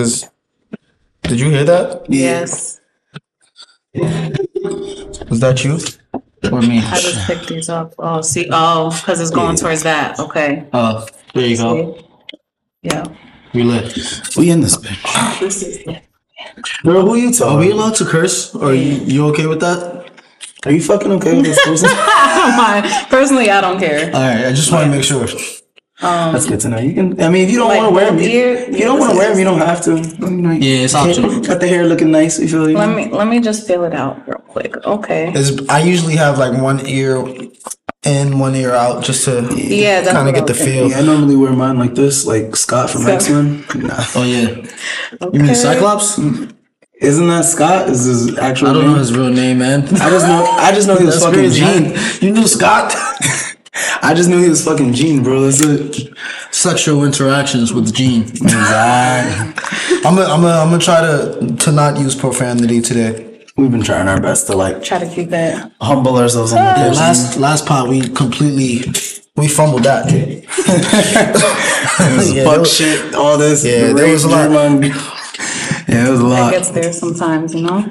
Cause did you hear that? Yes. Was that you or me? I just picked these up. Oh, see. Oh, because it's going towards that. Okay. Oh, there you go. Yeah. We lit. We in this bitch. This is the Bro, who you Are we allowed to curse? Or are you, you okay with that? Are you fucking okay with this person? Mine. Personally, I don't care. All right, I just want to make sure. Um, that's good to know. You can. I mean, if you don't Like want to wear them, you, if you don't want to wear them, you don't have to. You know, you- Yeah, it's optional. Got the hair looking nice. You feel? Let me let me just feel it out real quick. Okay. Is I usually have like one ear in, one ear out, just to Yeah, kind of get the feel. Yeah, I normally wear mine like this, like Scott from X Men. Nah. Oh yeah. You mean Cyclops? Isn't that Scott? Is his actual I don't name? know his real name, man. I just know. I just know he was fucking crazy. Jean. You knew Scott? I just knew he was fucking Jean, bro. That's it. Sexual interactions with Jean. Exactly. I'm gonna, I'm gonna, I'm gonna try to to not use profanity today. We've been trying our best to like Try to keep that humble ourselves on the Yeah, last last pot we completely we fumbled that. Yeah, fuck there was- shit, all this. Yeah, the there was a lot. Draymond. Yeah, it was a lot. It lot. gets there sometimes, you know.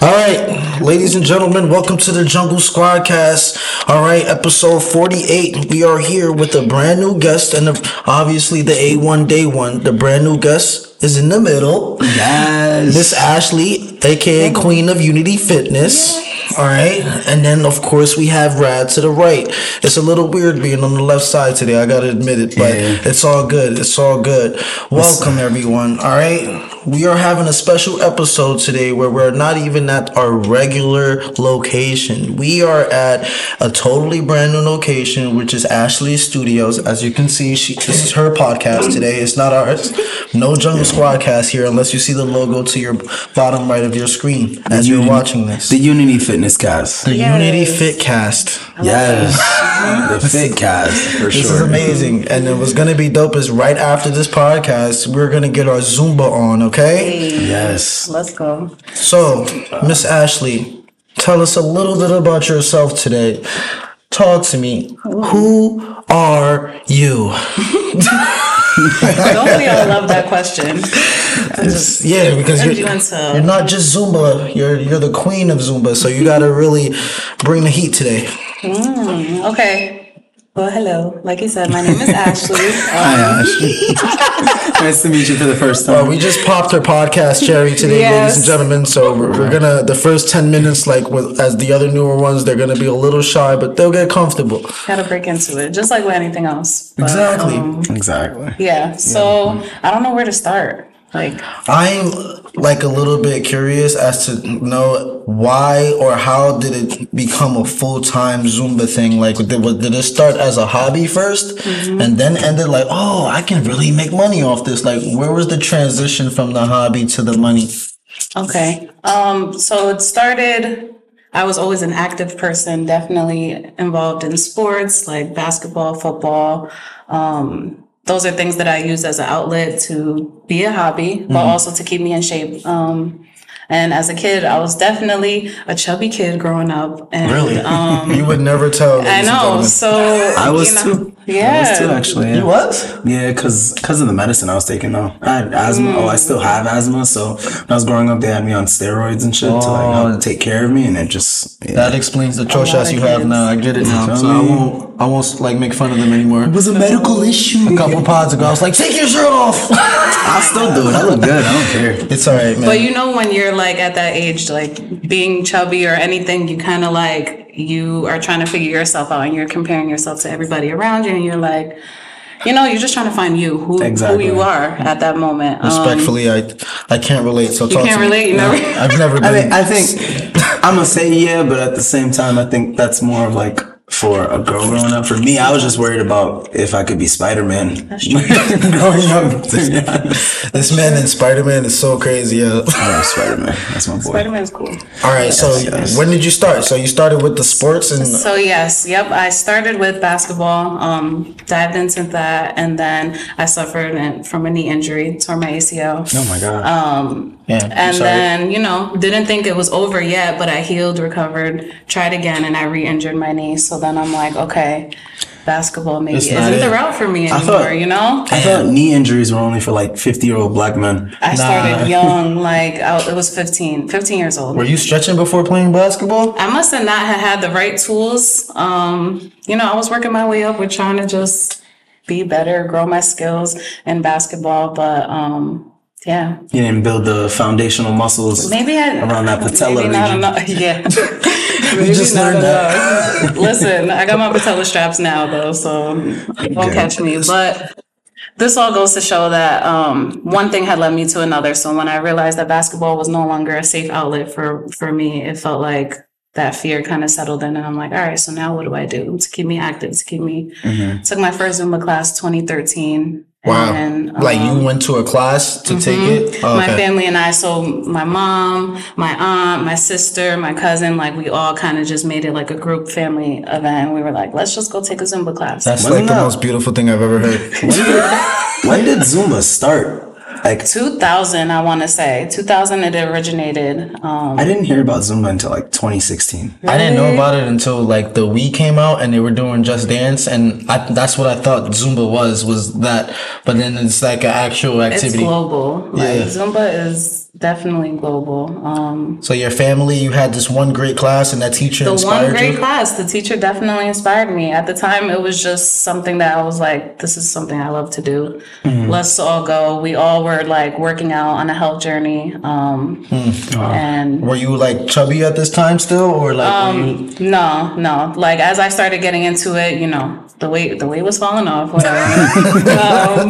All right, ladies and gentlemen, welcome to the Jungle Squadcast. All right, episode 48. We are here with a brand new guest, and the, obviously the A1 Day One. The brand new guest is in the middle. Yes. Miss Ashley, aka Queen of Unity Fitness. All right, and then of course we have Rad to the right. It's a little weird being on the left side today. I gotta admit it, but Yeah. it's all good. It's all good. Welcome everyone. All right, we are having a special episode today where we're not even at our regular location. We are at a totally brand new location, which is Ashley's Studios. As you can see, she this is her podcast today. It's not ours. No Jungle Squadcast here, unless you see the logo to your bottom right of your screen as you're Unity- watching this. The Unity Fitness cast. The Yes. Unity Fit Cast. Yes. the Fit cast, for This sure. is amazing. And it was gonna be dope is right after this podcast, we're gonna get our Zumba on, okay? Yes. Let's go. So, Miss Ashley, tell us a little bit about yourself today. Talk to me. Who are you? Don't we all love that question? Yeah, because you're, you into- you're not just Zumba, you're you're the queen of Zumba, so you gotta really bring the heat today. Mm, okay. Well, hello. Like you said, my name is Ashley. Hi, Ashley. nice to meet you for the first time. Well, we just popped her podcast cherry today, ladies and gentlemen. So we're, we're gonna the first ten minutes, like with as the other newer ones, they're gonna be a little shy, but they'll get comfortable. gotta break into it, just like with anything else. But, Exactly. um, exactly. yeah. So I don't know where to start. Like, I'm like a little bit curious as to know why or how did it become a full time Zumba thing? Like, did, did it start as a hobby 1st and then ended like, oh, I can really make money off this? Like, where was the transition from the hobby to the money? okay. Um, so it started. I was always an active person, definitely involved in sports like basketball, football. Um, those are things that I use as an outlet to be a hobby, but also to keep me in shape. Um, and as a kid, I was definitely a chubby kid growing up. And, Really? Um, You would never tell. I know. So I was you know, too. Yeah. I was too, actually. Yeah. You was? Yeah, cause cause of the medicine I was taking though. I had asthma. Oh, I Mm. still have asthma. So when I was growing up, they had me on steroids and shit to like help take care of me, and it just yeah. That explains the choice lot of you have kids. now. I get it now. So I won't. I won't like make fun of them anymore. It was a medical issue. A couple pods ago, I was like, "Take your shirt off." I still do it. I look good. I don't care. it's all right, man. But you know, when you're like at that age, like being chubby or anything, you kind of like, you are trying to figure yourself out and you're comparing yourself to everybody around you. And you're like, you know, you're just trying to find you, who, Exactly. who you are at that moment. Um, Respectfully, I I can't relate. So talk can't to relate? You never- I've never been. I mean, I think I'm gonna say yeah, but at the same time, I think that's more of like for a girl growing up. For me, I was just worried about if I could be Spider Man growing up. To be honest, this man in Spider Man is so crazy. Yeah. I love Spider Man. That's my boy. Spider-Man's cool. All right. So yes. when did you start? So you started with the sports and So yes, yep. I started with basketball, um, dived into that, and then I suffered from a knee injury, tore my ACL. Oh my god. yeah, And then, you know, didn't think it was over yet, but I healed, recovered, tried again, and I re injured my knee. So then I'm like, okay, basketball maybe It's isn't not the route for me anymore. thought- you know, I thought knee injuries were only for like 50 year old black men. I Nah. started young, like I, it was 15, 15 years old. Were you stretching before playing basketball? I must have not had had the right tools. Um, you know, I was working my way up with trying to just be better, grow my skills in basketball, but um, yeah, You didn't build the foundational muscles. maybe I Around that patella maybe not region. enough. Yeah, maybe just not learned enough. Listen, I got my patella straps now though, so won't catch me. But this all goes to show that um, one thing had led me to another. So when I realized that basketball was no longer a safe outlet for for me, it felt like that fear kind of settled in, and I'm like, all right, so now what do I do to keep me active? To keep me took my first Zumba class 2013. Wow. And, like um, you went to a class to take it? Oh, my okay. family and I, so my mom, my aunt, my sister, my cousin, like we all kind of just made it like a group family event. And We were like, let's just go take a Zumba class. That's Wasn't like the that- most beautiful thing I've ever heard. When did Zumba start? Like, 2000, I want to say 2000, it originated. Um, I didn't hear about Zumba until like 2016. I didn't know about it until like the Wii came out and they were doing Just Dance, and I, that's what I thought Zumba was was that. But then it's like an actual activity. it's activity. global. Like Yeah. Zumba is definitely global. Um, So your family, you had this one great class, and that teacher the one great you. class, the teacher definitely inspired me. At the time, it was just something that I was like, this is something I love to do. Mm-hmm. Let's all go. We all were like working out on a health journey. Um, Hmm. And Were you like chubby at this time still, or like were you, no, no. Like as I started getting into it, you know, the weight the weight was falling off, whatever. um,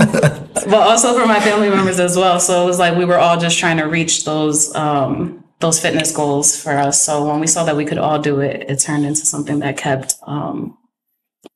but also for my family members as well. So it was like we were all just trying to reach those um, those fitness goals for us. So when we saw that we could all do it, it turned into something that kept um,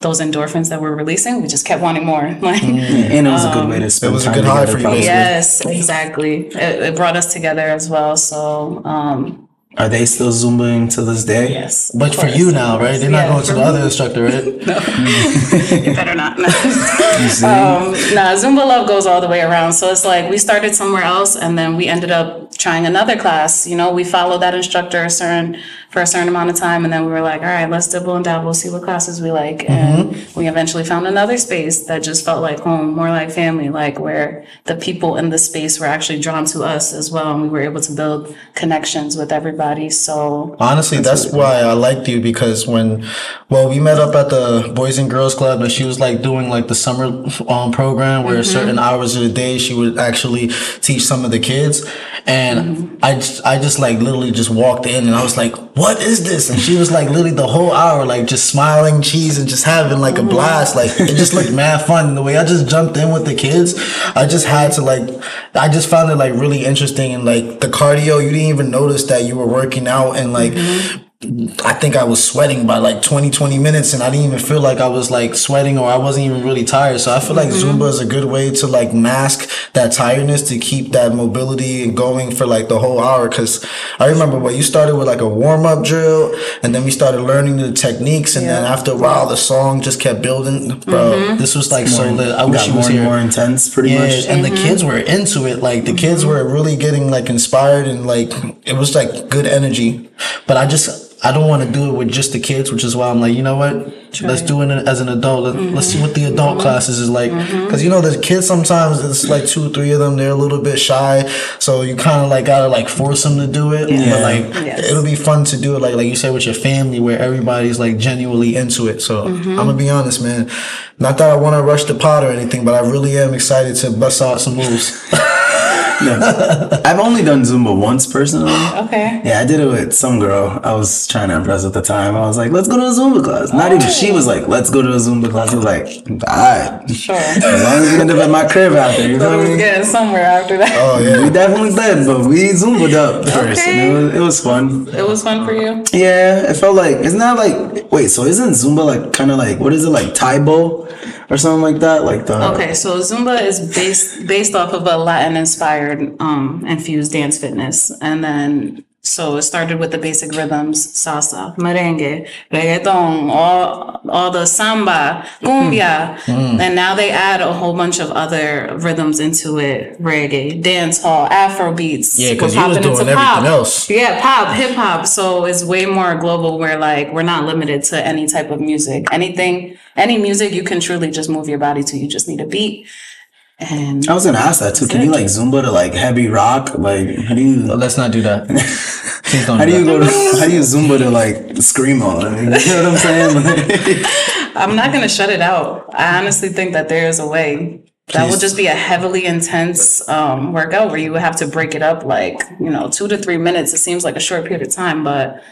those endorphins that we're releasing. We just kept wanting more. Like And it was a good way to spend It was a time good high together, for you, probably. yes, exactly. It, it brought us together as well. So um, Are they still Zumbaing to this day? yes, but for you now, right? They're not going to for the me. other instructor, right? No. You better not. um, nah, Zumba Love goes all the way around. So it's like we started somewhere else and then we ended up trying another class. You know, we followed that instructor a certain for a certain amount of time and then we were like, all right, let's dibble and dabble, see what classes we like. And mm-hmm. we eventually found another space that just felt like home, more like family, like where the people in the space were actually drawn to us as well. And we were able to build connections with everybody. So Honestly, that's, why I liked you because when, well, we met up at the Boys and Girls Club and she was like doing like the summer um, program where mm-hmm. certain hours of the day she would actually teach some of the kids. And mm-hmm. I just, I just like literally just walked in and I was like, what is this? And she was like literally the whole hour, like just smiling, cheese and just having like a blast. Like it just looked mad fun. And the way I just jumped in with the kids, I just had to like, I just found it like really interesting and like the cardio, you didn't even notice that you were working out and like, mm-hmm. I think I was sweating by like 20, 20 minutes and I didn't even feel like I was like sweating or I wasn't even really tired. So I feel like mm-hmm. Zumba is a good way to like mask that tiredness to keep that mobility going for like the whole hour. Cause I remember when you started with like a warm up drill and then we started learning the techniques and then after a while the song just kept building. Bro, mm-hmm. this was like so lit. I wish Got you more was and here. more intense, pretty Yeah, much. and the mm-hmm. kids were into it. Like the kids were really getting like inspired and like it was like good energy. But I just I don't want to do it with just the kids, which is why I'm like, you know what? Let's do it as an adult. Let, Let's see what the adult classes is like. Because you know the kids sometimes it's like two, three of them. They're a little bit shy, so you kind of like gotta like force them to do it. Yeah. But like Yes. it'll be fun to do it like like you said with your family where everybody's like genuinely into it. So Mm-hmm. I'm gonna be honest, man. Not that I want to rush the pot or anything, but I really am excited to bust out some moves. I've only done Zumba once personally. okay. Yeah, I did it with some girl I was trying to impress at the time. I was like, let's go to a Zumba class. Not even, she was like, let's go to a Zumba class. I was like, all right. Sure. As long as we end up at my crib after, you know I I was getting somewhere after that. oh yeah. We definitely did, but we Zumbaed up first. Okay. And it was, it was fun. It was fun for you. Yeah, it felt like, isn't that like, wait, so isn't Zumba like kind of like, what is it, like Tae Bo or something like that? Like the. Okay, so Zumba is based based off of a Latin inspired um infused dance fitness. And then So it started with the basic rhythms, salsa, merengue, reggaeton, all, all the samba, cumbia. Mm. And now they add a whole bunch of other rhythms into it. Reggae, dance hall, Afro beats. Yeah, 'cause We're you was doing into pop. everything else. Yeah, pop, hip hop. So it's way more global where like we're not limited to any type of music. Anything, any music you can truly just move your body to. You just need a beat. And I was gonna ask that too. Can you like Zumba to like heavy rock? Like how do you Let's not do that. Please don't how do you that. go to how do you Zumba to like screamo? Like, you know what I'm saying? I'm not gonna shut it out. I honestly think that there is a way. That will just be a heavily intense um, workout where you would have to break it up like, you know, two to three minutes. It seems like a short period of time, but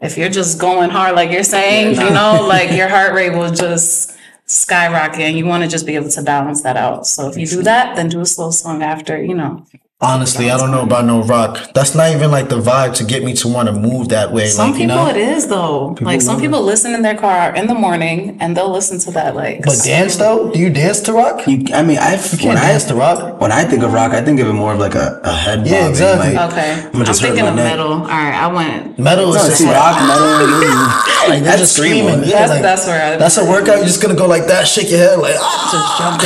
if you're just going hard, like you're saying, you know, like your heart rate will just skyrocket and you want to just be able to balance that out. So if you do that, then do a slow song after, you know. Honestly, I don't know about no rock. That's not even like the vibe to get me to want to move that way. Some like, you people know? it is though. like some people listen in their car in the morning and they'll listen to that like But dance though? Do you dance to rock? You, I mean, I when Can't I dance to rock. when I think of rock, I think of it more of like a, a head. Yeah, bobbing, exactly. Like, Okay. I'ma I'm thinking of neck. metal. All right, I went Metal is No, just see, rock, metal, like they're that's just screamo. screaming. Yeah, That's- like, that's where I- That's a workout. You're just gonna go like that, shake your head, like ah. just jumped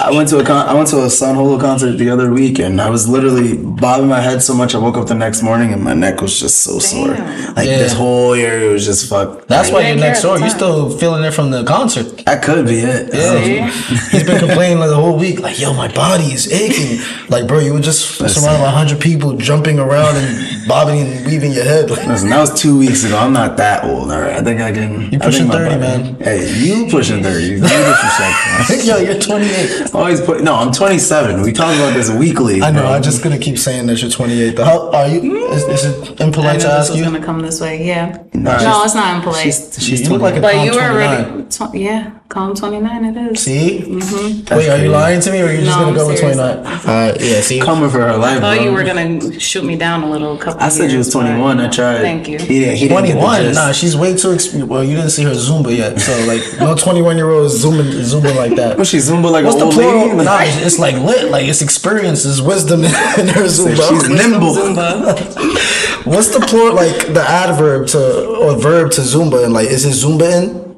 in. I went to a con- I went to a Sun Holo concert the other week, and I was literally bobbing my head so much. I woke up the next morning, and my neck was just so sore. Like Yeah. this whole area was just fucked. That's why you're care next at door. You're still feeling it from the concert. That could be it. Oh. See? He's been complaining like the whole week, like, yo, my body is aching. Like, bro, you were just surrounded by hundred people jumping around and bobbing and weaving your head. Like, Listen, that was two weeks ago. I'm not that old. All right, I think I can. You I pushing 30, body- man. Hey, you pushing thirty? You disrespect. yo, you're 28. Always put. No, I'm 27. We talk about this weekly. I know. I'm um, just gonna keep saying that you're 28. Though. How are you? Is, is it I knew impolite this to ask was you? gonna come this way. Yeah. Nah, no, it's not impolite. She's, she's You look like a but calm you were 29. already. Tw- yeah, calm 29 it is. See? Mm-hmm. Wait, are you lying to me, or are you just No, gonna go with 29? Uh, yeah. See. coming for her life. I thought bro. you were gonna shoot me down a little couple I said you was 21. I tried. Thank you. He didn't. He didn't 21. Nah, she's way too. Exp- well, you didn't see her Zumba yet, so like, no 21 year old is zooming, zooming like that. Was she Zumba like What's an the old plural? lady? Nah, it's, it's like lit. Like it's experience, it's wisdom in, in her Zumba. She's nimble. Zumba. What's the plural? Like the adverb to or verb to Zumba, and like, is it Zumba in,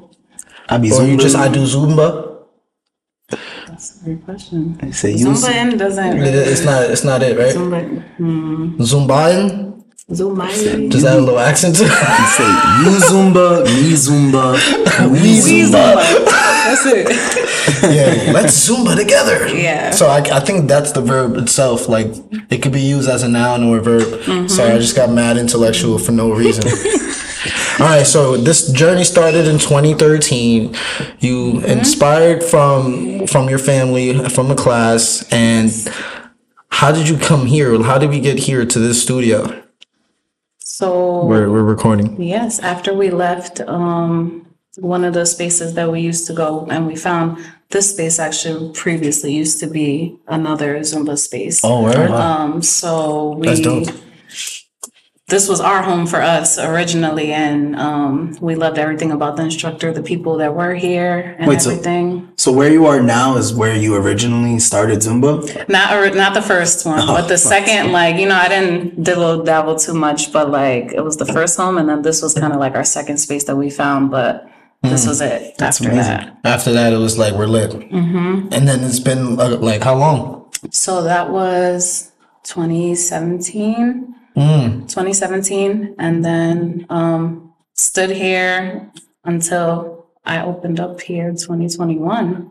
I be or you just I do Zumba? That's a great question. Say you. Zumba doesn't. It- It's not. It's not it, right? Zumba. Hmm. Zumba in. Zumba. Just add a little accent to it. Say you Zumba, me Zumba, we Zumba. That's it. yeah, let's Zumba together. Yeah. So I, I think that's the verb itself. Like it could be used as a noun or a verb. Mm-hmm. Sorry, I just got mad intellectual for no reason. All right, so this journey started in 2013. You Mm-hmm. inspired from from your family, from a class, and how did you come here? How did we get here to this studio So where we're recording? Yes, after we left um, one of the spaces that we used to go, and we found this space actually previously used to be another Zumba space. Oh, where? Um, so we. This was our home for us originally, and um, we loved everything about the instructor, the people that were here, and Wait, so- everything. So where you are now is where you originally started Zumba. Not or, not the first one, but the second, like you know, I didn't dibble dabble too much, but like it was the first home, and then this was kind of like our second space that we found, but this was it That's after amazing. that. After that, it was like we're lit. Mm-hmm. And then it's been uh, like how long? So that was 2017, Mm. 2017, and then um, stood here until I opened up here 2021.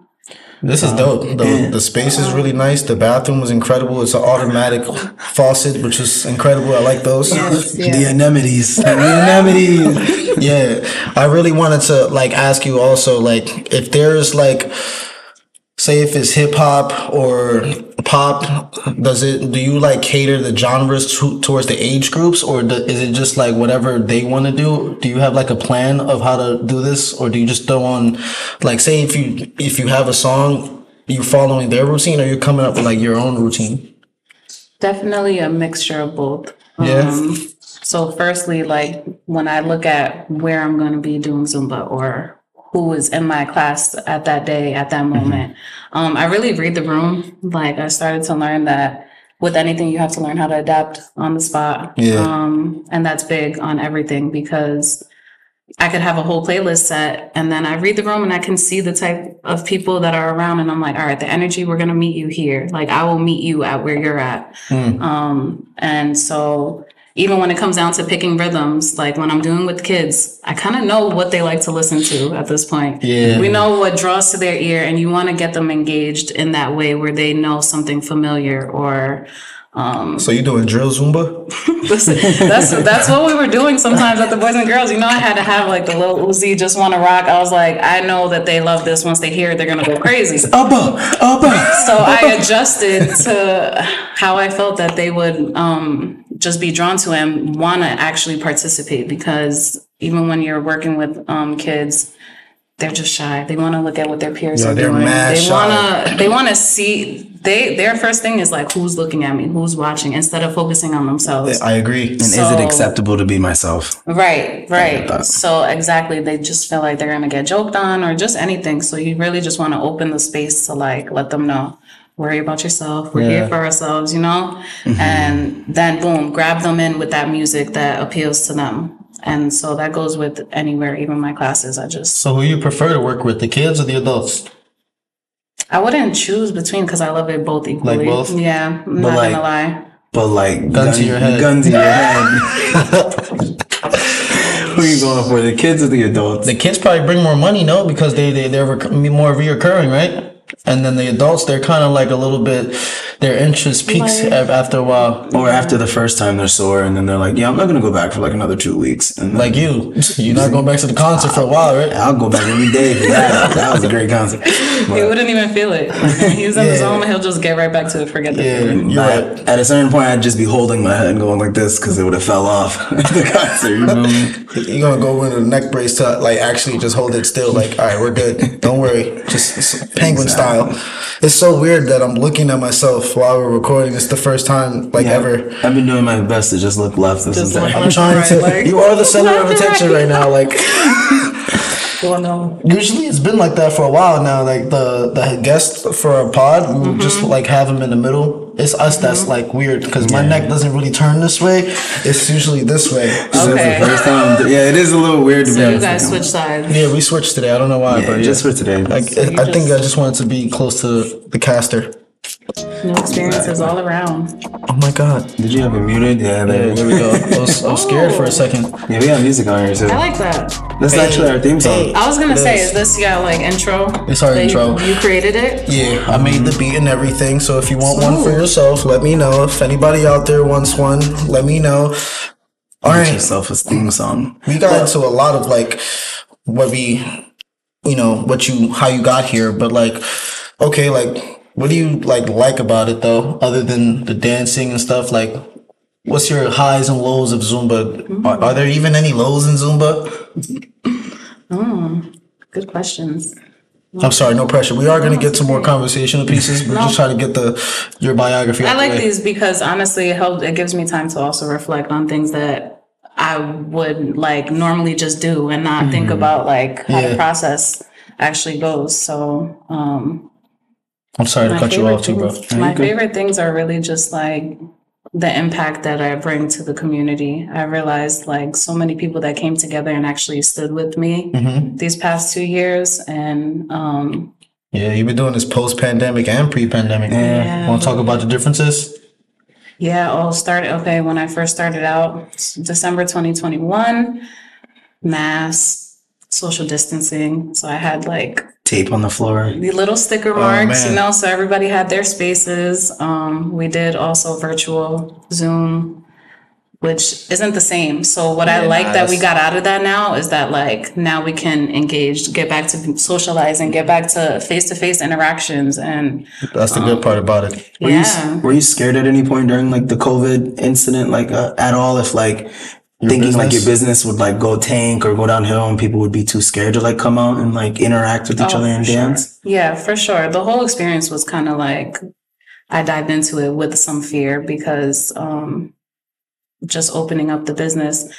This is dope. The, the space is really nice. The bathroom was incredible. It's an automatic faucet, which is incredible. I like those. The anemones. The anemones. yeah. I really wanted to like ask you also like if there's like say if it's hip hop or pop, does it do you like cater the genres to, towards the age groups or do, is it just like whatever they want to do? Do you have like a plan of how to do this or do you just throw on like say if you if you have a song you following their routine or you're coming up with like your own routine? Definitely a mixture of both. Yeah. Um, so firstly, like when I look at where I'm going to be doing Zumba or who is in my class at that day, at that moment, um, I really read the room. Like I started to learn that with anything, you have to learn how to adapt on the spot. Yeah. Um, and that's big on everything because I could have a whole playlist set and then I read the room and I can see the type of people that are around and I'm like, all right, the energy, we're gonna meet you here. Like I will meet you at where you're at. Um, and so even when it comes down to picking rhythms, like when I'm doing with kids, I kind of know what they like to listen to at this point. Yeah. We know what draws to their ear and you want to get them engaged in that way where they know something familiar or So you doing drill Zumba? Listen, that's that's what we were doing sometimes at the Boys and Girls. You know, I had to have like the little Uzi just want to rock. I was like, I know that they love this. Once they hear it, they're gonna go crazy. Abba, Abba. So I adjusted to how I felt that they would um, just be drawn to and want to actually participate because even when you're working with um, kids, they're just shy. They want to look at what their peers are doing. they want to. They want to see. They their first thing is like, who's looking at me? Who's watching? Instead of focusing on themselves. I agree. And is it acceptable to be myself? Right, right. So exactly, they just feel like they're gonna get joked on or just anything. So you really just want to open the space to like let them know, worry about yourself. We're Yeah. here for ourselves, you know. Mm-hmm. And then boom, grab them in with that music that appeals to them. And so that goes with anywhere, even my classes. I just So who you prefer to work with, the kids or the adults? I wouldn't choose between because I love it both equally. both? Yeah, I'm not like- gonna lie. But like Gun to your head. Gun to your head. Who are you going for? The kids or the adults? The kids probably bring more money, no, because they they they're rec- more reoccurring, right? And then the adults, they're kind of like a little bit, their interest peaks Like- after a while. Or after the first time they're sore, and then they're like, "Yeah, I'm not gonna go back for like another two weeks." And Like you, you're not going back to the concert for a while, right? I'll go back every day for that. That was a great concert. He wouldn't even feel it. He's in the Yeah. zone. He'll just get right back to it. Forget the Yeah, feeling. But right. at a certain point, I'd just be holding my head and going like this because it would have fell off the concert. You know what I mean? You're gonna go into the neck brace to like actually just hold it still. Like, all right, we're good. Don't worry. Just it's penguin style. It's so weird that I'm looking at myself while we're recording. It's the first time like ever. I've been doing my best to just look left this Just entire look I'm trying Right, to. like- you are the center of attention right now. Like Well, no. usually it's been like that for a while now. Like the the guest for a pod, we Mm-hmm. just like have them in the middle. It's us that's mm-hmm. like weird because my neck doesn't really turn this way. It's usually this way. So- Okay. the first time. Yeah, it is a little weird to be So you guys Like, switch sides. Yeah, we switched today. I don't know why, Yeah, but yeah. just for today. Like, So you I think I just wanted to be close to the caster. New experiences all around. Oh my god. Did you have it muted? Yeah, there, Yeah, there we go. I was, I was scared for a oh. second. Yeah, we have music on here too. I like that. That's actually our theme song. Hey. I was gonna It say, is. is this your like intro? It's our that you- intro. You, created it. Yeah, I made the beat and everything. So if you want one for yourself, let me know. If anybody out there wants one, let me know. All Get right. yourself a theme song. we got into a lot of like what we you know what you how you got here but like okay like what do you like like about it though other than the dancing and stuff like what's your highs and lows of zumba are, are there even any lows in zumba Good questions. i'm sorry no pressure we are going to get some more conversational pieces we're just trying to get the your biography I out the like these because honestly, it helps. It gives me time to also reflect on things that I would like normally just do and not think about like how Yeah. the process actually goes. So, um, i'm sorry to my cut you off too bro things- My favorite things are really just like the impact that I bring to the community. I realized like so many people that came together and actually stood with me Mm-hmm. these past two years, and um, yeah you've been doing this post-pandemic and pre-pandemic Yeah. want to talk about the differences yeah, all started okay when I first started out, December 2021, mass social distancing. So I had like Tape on the floor. the little sticker marks, man. you know, so everybody had their spaces. Um, we did also virtual Zoom, which isn't the same. So what I Yeah, like that we nice. got out of that now is that like now we can engage, get back to socializing, get back to face to face interactions, and that's the good part about it Were you yeah. were you scared at any point during like the COVID incident, like uh, at all? If like thinking like your business? business would like go tank or go downhill, and people would be too scared to like come out and like interact with each Oh, other and for sure. dance. Yeah, for sure. The whole experience was kind of like I dived into it with some fear because um, just opening up the business.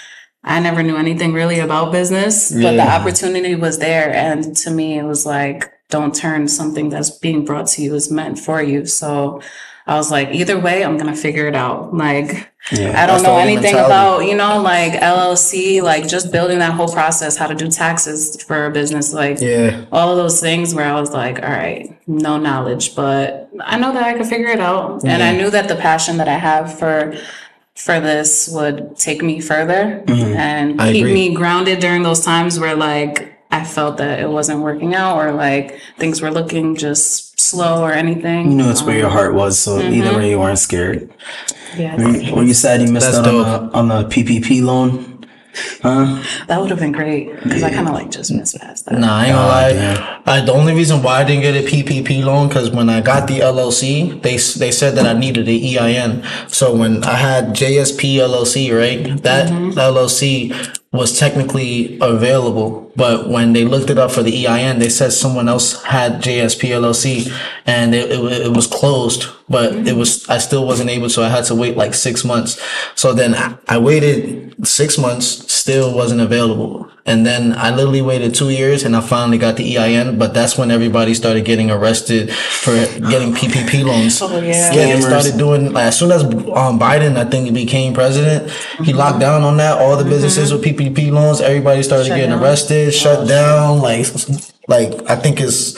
I never knew anything really about business, but the opportunity was there. And to me, it was like, don't turn something that's being brought to you is meant for you. So I was like, either way, I'm gonna figure it out. Like, Yeah, I don't know anything about, you know, like LLC, like just building that whole process, how to do taxes for a business, like Yeah. all of those things where I was like, all right, no knowledge, but I know that I could figure it out. And I knew that the passion that I have for for this would take me further mm-hmm. and I keep agree. me grounded during those times where like I felt that it wasn't working out or like things were looking just slow or anything. You know, it's where your heart was, so Mm-hmm. either way, you weren't scared. Yeah, Were you, were you sad you missed That's out on the, on the PPP loan? Huh? that would have been great because I kind of like just missed past that. Nah, I ain't gonna lie. damn. I, the only reason why I didn't get a PPP loan because when I got the LLC, they they said that I needed a EIN. So when I had JSP LLC, right, that LLC was technically available, but when they looked it up for the EIN, they said someone else had JSP LLC, and it, it, it was closed. But it was I still wasn't able, so I had to wait like six months. So then I, I waited six months, still wasn't available. And then I literally waited two years and I finally got the EIN, but that's when everybody started getting arrested for getting PPP loans. Oh, yeah. Yeah, they started doing, like, as soon as um, Biden, I think, became president, Mm-hmm. he locked down on that. All the businesses with PPP loans, everybody started Shut getting down. arrested, shut down. Like, like I think it's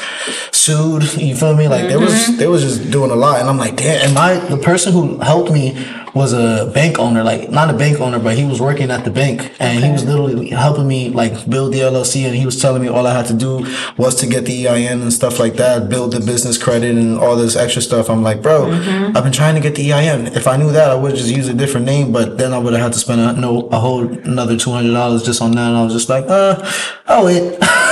sued. You feel me? Like, they was, Mm-hmm. they was just doing a lot. And I'm like, damn, and my, the person who helped me was a bank owner, like, not a bank owner, but he was working at the bank and he was literally helping me, like, build the LLC. And he was telling me all I had to do was to get the EIN and stuff like that, build the business credit and all this extra stuff. I'm like, bro, I've been trying to get the EIN. If I knew that, I would have just used a different name, but then I would have had to spend a, no, a whole another $200 just on that. And I was just like, uh, oh, wait.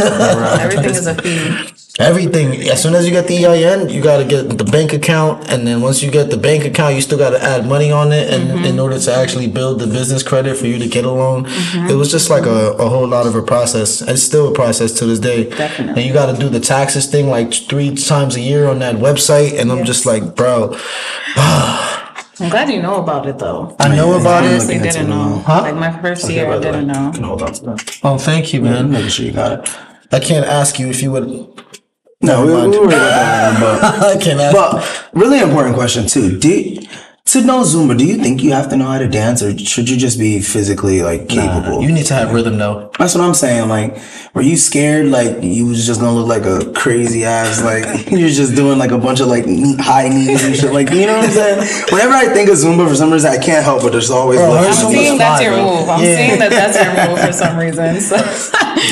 Everything is a fee. Everything. As soon as you get the EIN, you got to get the bank account, and then once you get the bank account, you still got to add money on it, and mm-hmm. in order to actually build the business credit for you to get a loan, mm-hmm. it was just like a, a whole lot of a process. It's still a process to this day. Definitely. And you got to do the taxes thing like three times a year on that website, and I'm just like, bro, I'm glad you know about it though. I know Yeah, about I'm it. Honestly, didn't it know. now. Huh? Like my first year, I didn't know. Can hold on to that. Oh, thank you, man. Making sure you got it. I can't ask you if you would. No, we, we were about that, but I can't ask. But really important question too. Do to know Zumba, do you think you have to know how to dance, or should you just be physically like capable? you need to have rhythm though. That's what I'm saying. Like, were you scared? Like, you was just gonna look like a crazy ass. Like, you're just doing like a bunch of like high knees and shit. Like, you know what I'm saying? Whenever I think of Zumba, for some reason, I can't help but there's always. Bro, looking I'm at Zumba's seeing that's fly, your bro. move. I'm Yeah. seeing that that's your move for some reason. So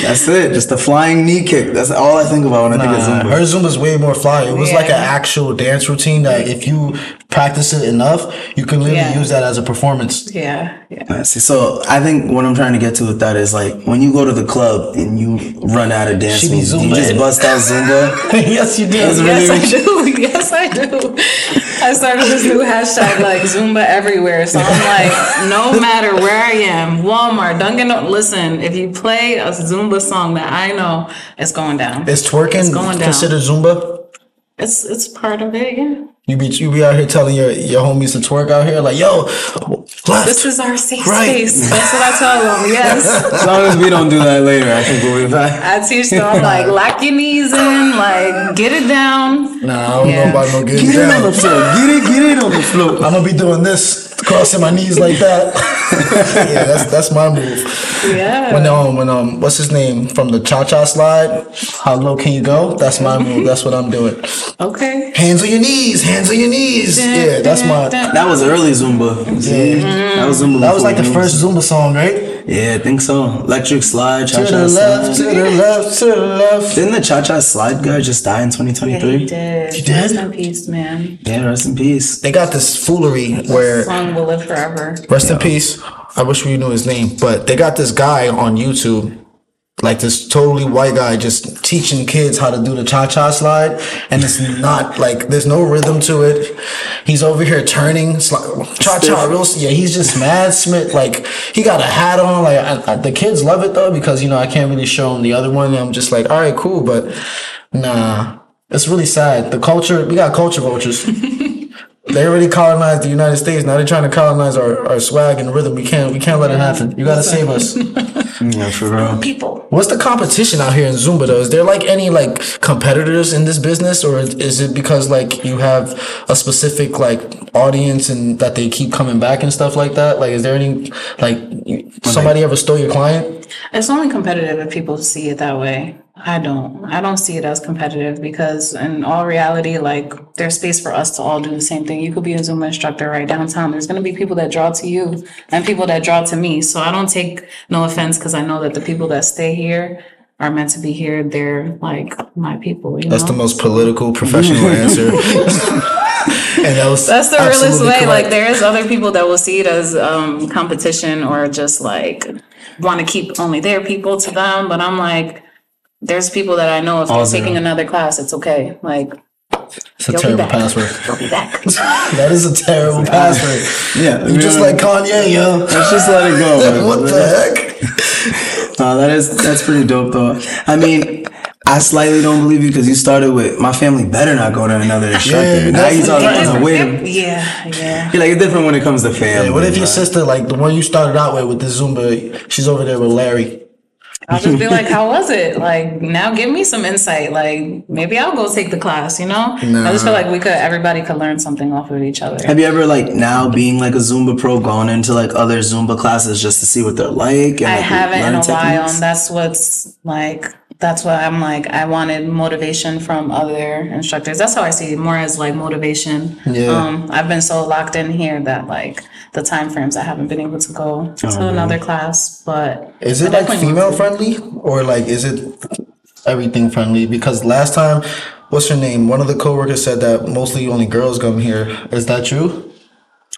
That's it. Just the flying knee kick. That's all I think about when I think of Zumba. her Zumba's way more fly. It was like an actual dance routine that if you practice it enough, you can literally Yeah. use that as a performance. yeah, yeah. I see. So I think what I'm trying to get to with that is like when you go to the club and you run out of dance She moves, you just bust out Zumba. yes, you do. Yes, really- I do. Yes, I do. I started this new hashtag like Zumba everywhere. So I'm like, no matter where I am, Walmart, Dunkin'. Listen, if you play a Zumba song that I know, it's going down. Is twerking It's going down. considered Zumba? It's it's part of it. Yeah. You be you be out here telling your, your homies to twerk out here like, yo, left. This is our safe Right. space. That's what I tell them. Yes. As long as we don't do that later, I think we'll be fine. I teach them like lock your knees in, like get it down. nah, I don't Yeah. know about no getting Get it on down. the floor. Get it, get it on the floor. I'm gonna be doing this, crossing my knees like that. yeah, that's that's my move. Yeah. When um when um what's his name from the cha cha slide? How low can you go? That's my move. That's what I'm doing. Okay. Hands on your knees. Hands on your knees. Yeah, that's my. That was early Zumba. See? That was Zumba. That was like the first Zumba song, right? Yeah, I think so. Electric slide, cha cha. To the left, to the left, to the left. Didn't the cha cha slide guy just die in 2023? He did. You did? Rest in peace, man. Yeah, rest in peace. They got this foolery where Song will live forever. rest in peace. I wish we knew his name, but they got this guy on YouTube, like this totally white guy, just teaching kids how to do the cha cha slide, and it's not like there's no rhythm to it. He's over here turning cha cha real. Yeah, he's just mad Smith. Like he got a hat on. Like I, I, the kids love it though because you know I can't really show them the other one. I'm just like, all right, cool, but nah, it's really sad. The culture we got culture vultures. They already colonized the United States. Now they're trying to colonize our, our swag and rhythm. We can't we can't let it happen. You gotta save us. Yeah, for real. people. What's the competition out here in Zumba though? Is there like any like competitors in this business or is it because like you have a specific like audience and that they keep coming back and stuff like that? Like is there any like you- somebody ever stole your client? It's only competitive if people see it that way. I don't. I don't see it as competitive because in all reality, like there's space for us to all do the same thing. You could be a Zoom instructor right downtown. There's gonna be people that draw to you and people that draw to me. So I don't take no offense because I know that the people that stay here are meant to be here. They're like my people. That's know? the most political professional answer. and that was That's the realest way. Like there is other people that will see it as um, competition or just like want to keep only their people to them. But I'm like, there's people that I know if All you're zero. taking another class, it's okay. Like it's a you'll be terrible back. password. You'll be back. That is a terrible password. Yeah, You just yeah. like Kanye, yo. Let's just let it go. man. what the heck? No, that is that's pretty dope though. I mean, I slightly don't believe you because you started with my family better not go to another instructor. Yeah, now you that's- talking that's- about wait. a- yeah, yeah. You're like it's different when it comes to family. What if your right? sister, like the one you started out with with the Zumba, she's over there with Larry? I'll just be like, how was it? Like now, give me some insight. Like maybe I'll go take the class. You know, I just feel like we could. Everybody could learn something off of each other. Have you ever like now being like a Zumba pro gone into like other Zumba classes just to see what they're like? And, I like, haven't in a while, and that's what's like. That's why I'm like. I wanted motivation from other instructors. That's how I see it, more as like motivation. Yeah. Um, I've been so locked in here that like the time frames I haven't been able to go to another class. But Is it like female friendly or like is it everything friendly? Because last time, what's her name? One of the coworkers said that mostly only girls come here. Is that true?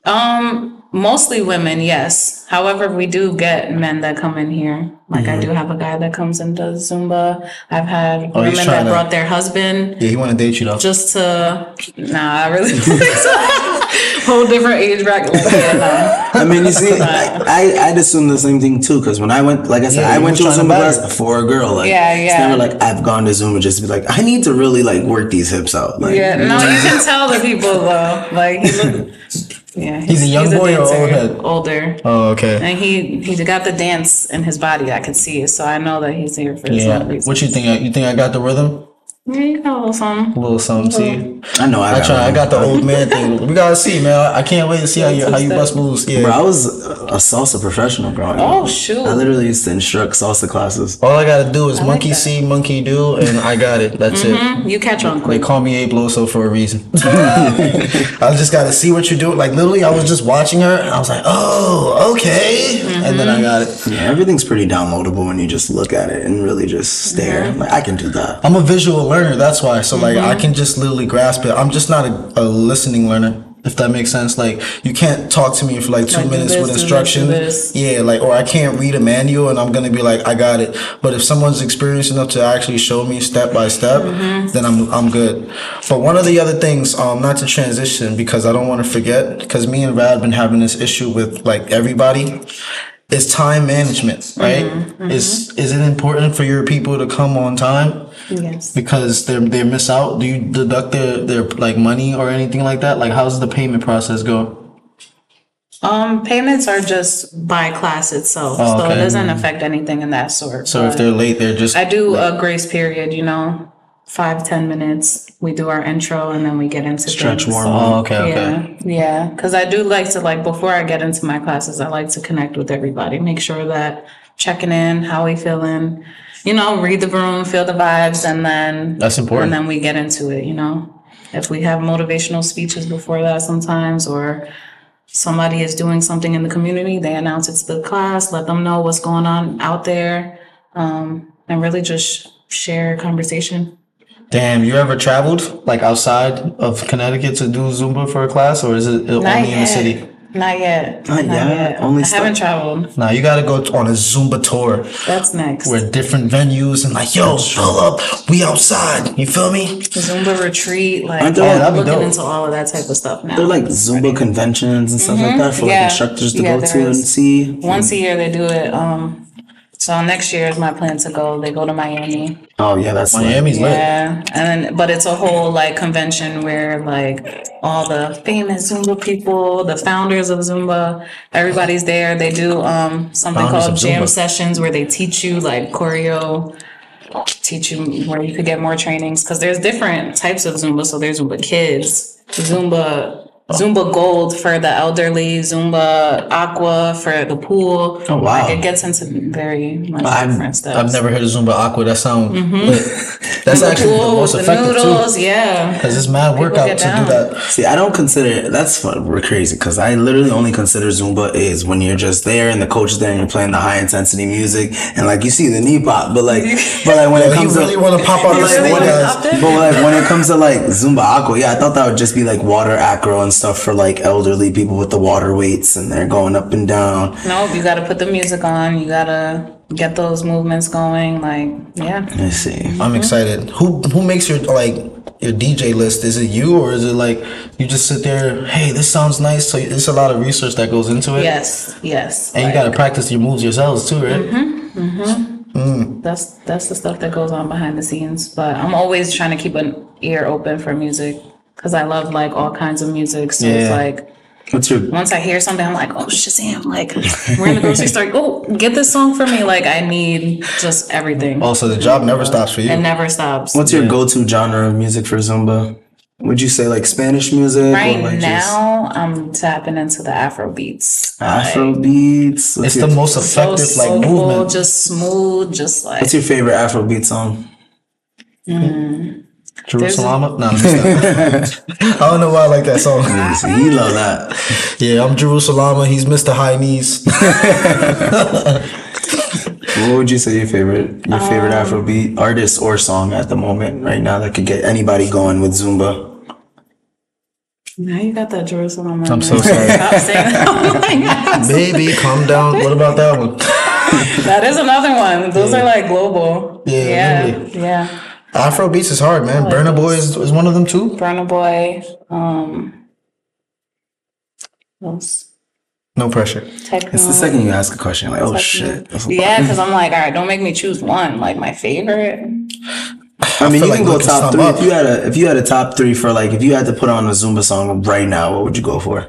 Um, mostly women, yes. However, we do get men that come in here. Like I do have a guy that comes and does Zumba. I've had Mm-hmm. Oh, women that to- brought their husband Yeah, he want to date you though. just to. Nah, I really don't think so. Whole different age bracket. Like, yeah, I mean, you see, I, I I'd assume the same thing too. Because when I went, like I said, Yeah, I went to Zumba class for a girl. Like, Yeah, It's yeah. never like I've gone to Zumba just to be like, I need to really like work these hips out. Like, yeah. No, you can tell the people though. Like. Yeah, he's, a young boy or old head? Older. oh, okay. And he he's got the dance in his body. I can see it, so I know that he's here for his Yeah. own reason. What you think? You think I got the rhythm? Yeah, you got a little something. A little something. See, I know I, I got try. I got the old man thing. We gotta see, man. I can't wait to see how you how you bust moves. Yeah. Bro, I was a salsa professional growing up. Oh shoot. I literally used to instruct salsa classes. All I gotta do is monkey that. see, monkey do, and I got it. That's it. Mm-hmm. You catch on They call me Abe Loso for a reason. I just got to see what you're doing. Like literally, I was just watching her, and I was like, "Oh, okay," and mm-hmm. then I got it. Yeah, everything's pretty downloadable when you just look at it and really just stare. Mm-hmm. Like I can do that. I'm a visual learner. That's why. So like, I can just literally grasp it. I'm just not a, a listening learner. If that makes sense, like you can't talk to me for like two Like, minutes this, with do this, instruction. Yeah, like or I can't read a manual and I'm gonna be like, I got it. But if someone's experienced enough to actually show me step by step, Mm-hmm. then I'm I'm good. But one of the other things, um, not to transition because I don't want to forget, because me and Rad been having this issue with like everybody. Is time management, right? Mm-hmm, Is is it important for your people to come on time? Yes. because they they miss out? Do you deduct their their like money or anything like that? Like how's the payment process go? Um, payments are just by class itself, Oh, so it doesn't affect anything in that sort. So if they're late, they're just I do a grace period, you know, five ten minutes. We do our intro and then we get into Stretch things. warm oh okay okay Yeah, yeah. Because I do like to like before I get into my classes, I like to connect with everybody, make sure that checking in, how we feeling, you know, read the room, feel the vibes, and then That's important. And then we get into it, you know. If we have motivational speeches before that, sometimes, or somebody is doing something in the community, they announce it to the class, let them know what's going on out there, um, and really just share conversation. Damn, you ever traveled like outside of Connecticut to do Zumba for a class, or is it only Not in the city? Not yet. Not yet. Only I haven't traveled. Nah, you gotta go on a Zumba tour That's next. where different venues and like, yo, pull up, we outside. You feel me? Zumba retreat, like Aren't there, I'm like- looking dope. into all of that type of stuff now. They're like Zumba conventions and stuff like that for like Mm-hmm. Instructors to Yeah, go there to and see. Once a year they do it. Um, So next year is my plan to go. They go to Miami. Oh yeah, that's. Miami's lit. Yeah, and then, but it's a whole like convention where like all the famous Zumba people, the founders of Zumba, everybody's there. They do um something Founders called jam Zumba. sessions where they teach you like choreo, teach you where you could get more trainings because there's different types of Zumba. So there's Zumba Kids, Zumba. Zumba oh. Gold for the elderly, Zumba Aqua for the pool. Oh, wow. Like it gets into very much I've, different stuff. I've never heard of Zumba Aqua. That sound mm-hmm. lit. That's actually the Pool most with the effective noodles, too. yeah. Because it's mad workout to do that. See, I don't consider that's fun. We're crazy because I literally only consider Zumba is when you're just there and the coach is there and you're playing the high intensity music and like you see the knee pop, but like, but like when it He comes really to want to pop out like, snake when it, but like when it comes to like Zumba Aqua, yeah, I thought that would just be like water acro and stuff for like elderly people with the water weights and they're going up and down. Nope, you gotta put the music on. You gotta get those movements going. Like, yeah. Let's see. I'm excited. Who who makes your like your DJ list? Is it you or is it like you just sit there? Hey, this sounds nice. So it's a lot of research that goes into it. Yes, yes. And you gotta practice your moves yourselves too, right? Mm-hmm. Mm-hmm. That's that's the stuff that goes on behind the scenes. But I'm always trying to keep an ear open for music because I love like all kinds of music. So it's like What's your once I hear something, I'm like, oh Shazam! Like we're in the grocery store. Oh, get this song for me. Like I need just everything. Oh, also, the job never stops for you. It never stops. what's your go to genre of music for Zumba? Would you say like Spanish music Right or like now, I'm tapping into the Afro beats. just Afro beats? What's it's your, the most So effective like movement. just smooth, just like What's your favorite Afro beat song? Mm. Jerusalem? No, I'm just I don't know why I like that song. See, you love that. Yeah, I'm Jerusalem. He's Mr. High Knees. What would you say your favorite your favorite Um, Afrobeat artist or song at the moment right now that could get anybody going with Zumba? now you got that Jerusalem. I'm so sorry. Stop. Oh my God. Baby, calm down. What about that one? That is another one. Those are like global. Yeah, yeah, really. yeah. Afro beats is hard, man. Burna Boy is, is one of them too. Burna Boy. Um, else? No pressure. Techno. It's the second you ask a question, like, oh shit. Yeah, because I'm like, all right, don't make me choose one. Like my favorite. I mean, feel you like can go top three. up. If you had a if you had a top three for like if you had to put on a Zumba song right now, what would you go for?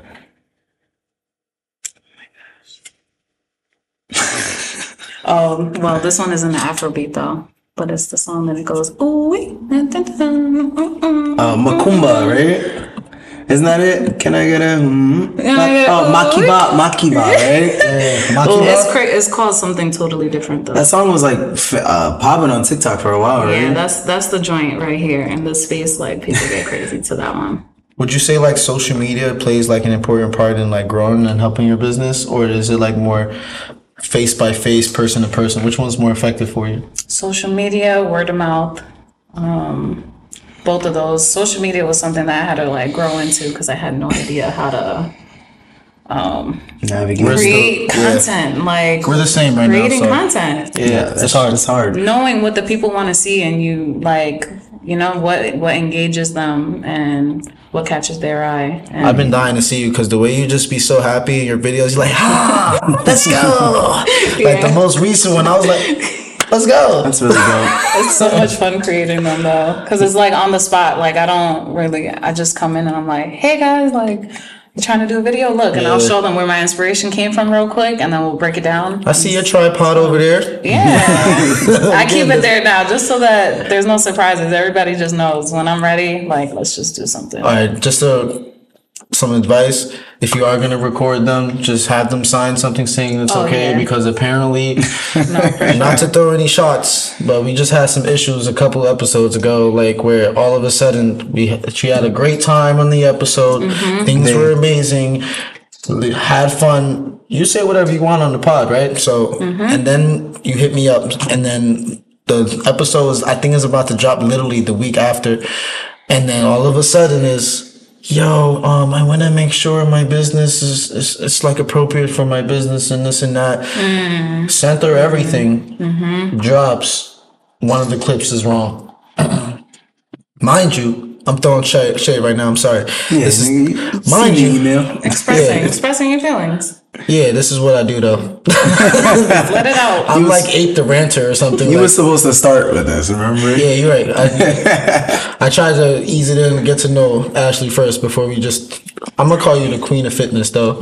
Oh, well, this one isn't an Afrobeat though, but it's the song that it goes, ooh, mm, mm. Uh, Makumba, right? Isn't that it? Can I get a? Hmm? I get a- oh, Makeba, Makeba, right? Makeba? It's cra- it's called something totally different though. That song was like uh, popping on TikTok for a while, right? yeah, that's that's the joint right here in the space. Like people get crazy to that one. Would you say like social media plays like an important part in like growing and helping your business, or is it like more face by face, person to person? Which one's more effective for you? Social media, word of mouth, um, both of those. Social media was something that I had to like grow into because I had no idea how to Navigate. create content. Like We're the same right now. creating So content. Yeah, it's hard. It's hard. knowing what the people want to see and you like you know what what engages them and what catches their eye and I've been dying to see you because the way you just be so happy in your videos, you're like, ah, let's go. Like the most recent one, I was like, let's go. That's really dope. it's so much fun creating them though because it's like on the spot like i don't really i just come in and i'm like hey guys like you trying to do a video? Look and i'll Yeah. show them where my inspiration came from real quick and then we'll break it down. I see your tripod over there. yeah. I keep it there now just so that there's no surprises. Everybody just knows when i'm ready like let's just do something. All right, just uh, some advice. If you are going to record them, just have them sign something saying it's Oh, okay yeah. because apparently, no not to throw any shots, but we just had some issues a couple episodes ago, like where all of a sudden we she had a great time on the episode, Mm-hmm. things were amazing, had fun. You say whatever you want on the pod, right? So, Mm-hmm. and then you hit me up, and then the episode is I think is about to drop literally the week after, and then all of a sudden is. Yo, um, I want to make sure my business is, is it's like appropriate for my business and this and that. Sent her everything. Drops. One of the clips is wrong. Mind you, I'm throwing shade, shade right now. I'm sorry. Yeah, this is, mind send you- an email. Expressing, Yeah. expressing your feelings. Yeah, this is what I do though. Let it out. I'm like eight the ranter or something. You like, were supposed to start with this, remember? yeah, you're right. I, I tried to ease it in and get to know Ashley first before we just. I'm gonna call you the queen of fitness, though.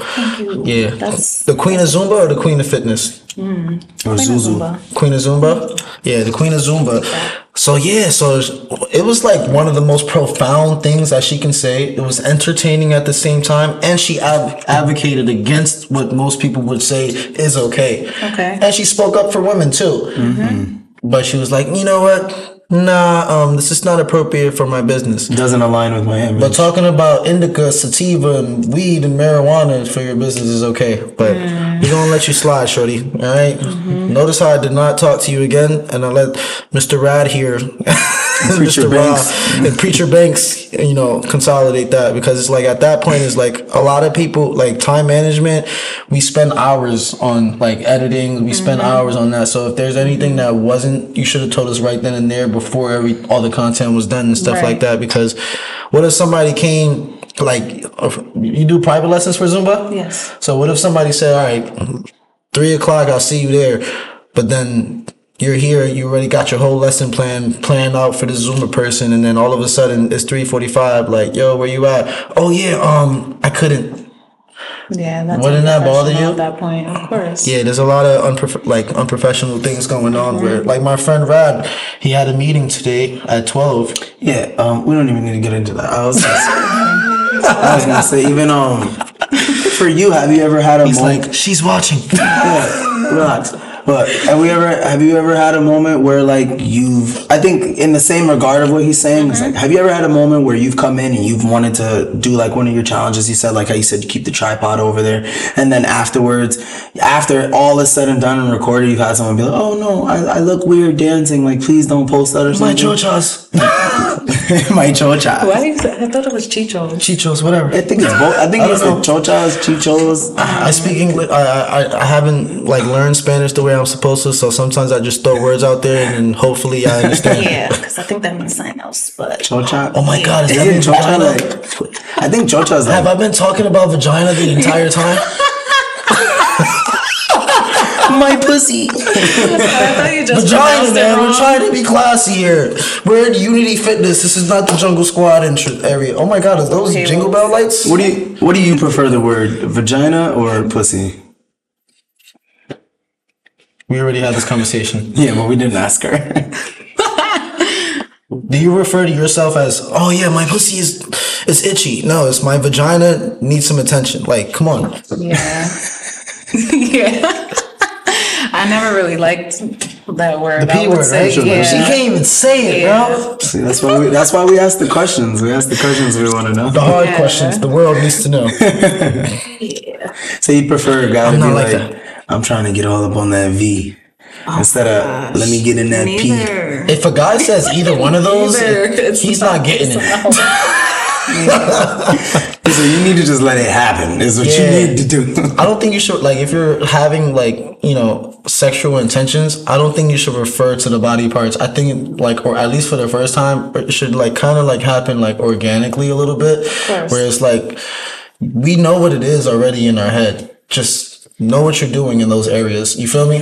Yeah, That's- the queen of Zumba or the queen of fitness. Hmm. Or Zuzu. Zumba. Queen of Zumba? Mm-hmm. Yeah, the Queen of Zumba. So yeah, so it was like one of the most profound things that she can say. It was entertaining at the same time, and she ad- advocated against what most people would say is okay. Okay. And she spoke up for women too. Mm-hmm. But she was like, you know what? Nah, um, this is not appropriate for my business. Doesn't align with my image. But talking about indica, sativa, and weed and marijuana for your business is okay. But mm. we're gonna let you slide, shorty. All right? Mm-hmm. Notice how I did not talk to you again, and I let Mr. Rad here, Preacher Mr. Ra, Banks. and Preacher Banks, you know, consolidate that because it's like at that point, it's like a lot of people like time management. We spend hours on like editing. We spend mm-hmm. hours on that. So if there's anything that wasn't, you should have told us right then and there before every all the content was done and stuff like that. Because what if somebody came like you do private lessons for Zumba? Yes. So what if somebody said, "All right, three o'clock, I'll see you there," but then you're here, you already got your whole lesson plan planned out for the Zumba person, and then all of a sudden it's three forty-five. Like, yo, where you at? Oh yeah, um, I couldn't. Yeah, that's Wouldn't that bother you? At that point, of course. Yeah, there's a lot of unprof- like unprofessional things going on. Where like my friend Rad, he had a meeting today at twelve. Yeah, um, we don't even need to get into that. I was, I was gonna say, even um, for you, have you ever had a He's moment? like, she's watching. yeah, relax. But have we ever have you ever had a moment where like you've I think in the same regard of what he's saying, it's like mm-hmm. have you ever had a moment where you've come in and you've wanted to do like one of your challenges? You said like how you said you keep the tripod over there, and then afterwards, after all is said and done and recorded, you've had someone be like, "Oh no, I, I look weird dancing. Like please don't post that or something. My chochas, My chocha. Why do you I thought it was Chicho. chichos, whatever. I think it's both. I think I it's don't like chochas, chichos. I speak English. I, I I haven't like learned Spanish the way I'm supposed to, so sometimes I just throw words out there and then hopefully I understand. Yeah, because I think that means something else. But Chocha. Oh my god, is that Isn't chocha vagina? like? I think chocha is Have I been talking about vagina the entire time? my pussy. I thought you just vagina, pronounced it man. We're trying to be classy here. We're at Unity Fitness. This is not the Jungle Squad intro area. Oh my god, is those Okay, jingle bell lights? What do you What do you prefer the word vagina or pussy? We already had this conversation. Yeah, but we didn't ask her. Do you refer to yourself as, oh yeah, my pussy is is itchy? No, it's my vagina needs some attention. Like, come on. Yeah. yeah. I never really liked that word. The I P would word, say, right? She can't even say it, Yeah. bro. See, that's why we That's why we ask the questions. We ask the questions we want to know. The hard Yeah. questions the world needs to know. yeah. So you prefer a guy to be not like, like I'm trying to get all up on that V oh instead of let me get in that P. If a guy says either one of those, Neither. It's he's not getting it. So you need to just let it happen. Is what Yeah. you need to do. I don't think you should like if you're having like you know sexual intentions. I don't think you should refer to the body parts. I think like or at least for the first time, it should like kind of like happen like organically a little bit, course. where it's like we know what it is already in our head. Just know what you're doing in those areas. You feel me?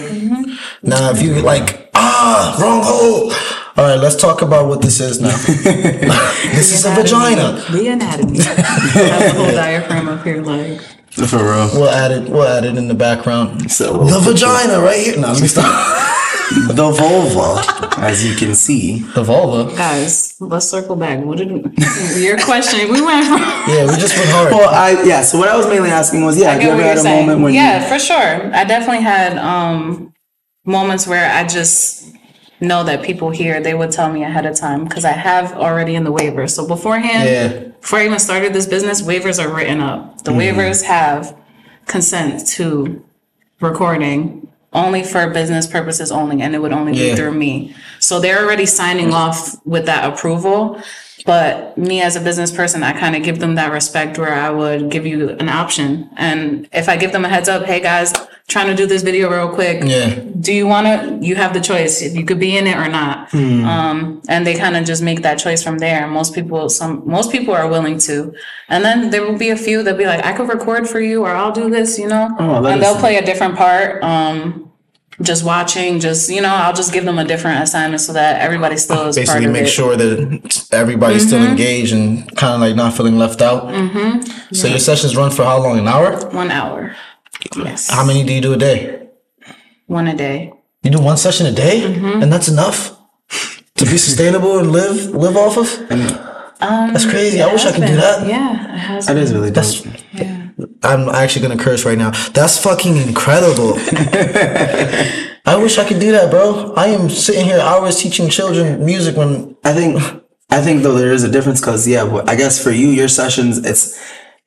Now, if you like ah wrong hole. All right, let's talk about what this is now. this is a vagina. The anatomy. Have the whole diaphragm up here, like. For real. We'll add it. We'll add it in the background. So- the vagina right here. No, let me stop. The vulva, as you can see. The vulva. Guys, let's circle back. What did your question? We went from. Yeah, we just went hard. Well, I yeah. So what I was mainly asking was, yeah, have you get ever what had you're a saying. moment when yeah, you for sure. I definitely had um, moments where I just know that people here they would tell me ahead of time because I have already in the waivers. So beforehand, Yeah. before I even started this business, waivers are written up. The Mm-hmm. waivers have consent to recording only for business purposes only, and it would only Yeah. be through me. So they're already signing off with that approval. But me as a business person, I kind of give them that respect where I would give you an option. And if I give them a heads up, hey guys, trying to do this video real quick. Yeah. Do you want to? You have the choice. You could be in it or not. Um, and they kind of just make that choice from there. Most people, some most people are willing to. And then there will be a few that be like, I could record for you, or I'll do this. You know, Oh, and they'll play a different part. Um, just watching, just you know, I'll just give them a different assignment so that everybody still is part Basically, make it. sure that everybody's still engaged and kind of like not feeling left out. Mm-hmm. So your sessions run for how long? An hour? One hour. Yes. How many do you do a day? One a day. You do one session a day, Mm-hmm. and that's enough to be sustainable and live live off of. that's crazy. I wish I could do that. Yeah, it has. That is really dope. That's. Yeah. I'm actually gonna curse right now. That's fucking incredible. I wish I could do that, bro. I am sitting here hours teaching children music when I think I think though there is a difference because yeah, I guess for you your sessions it's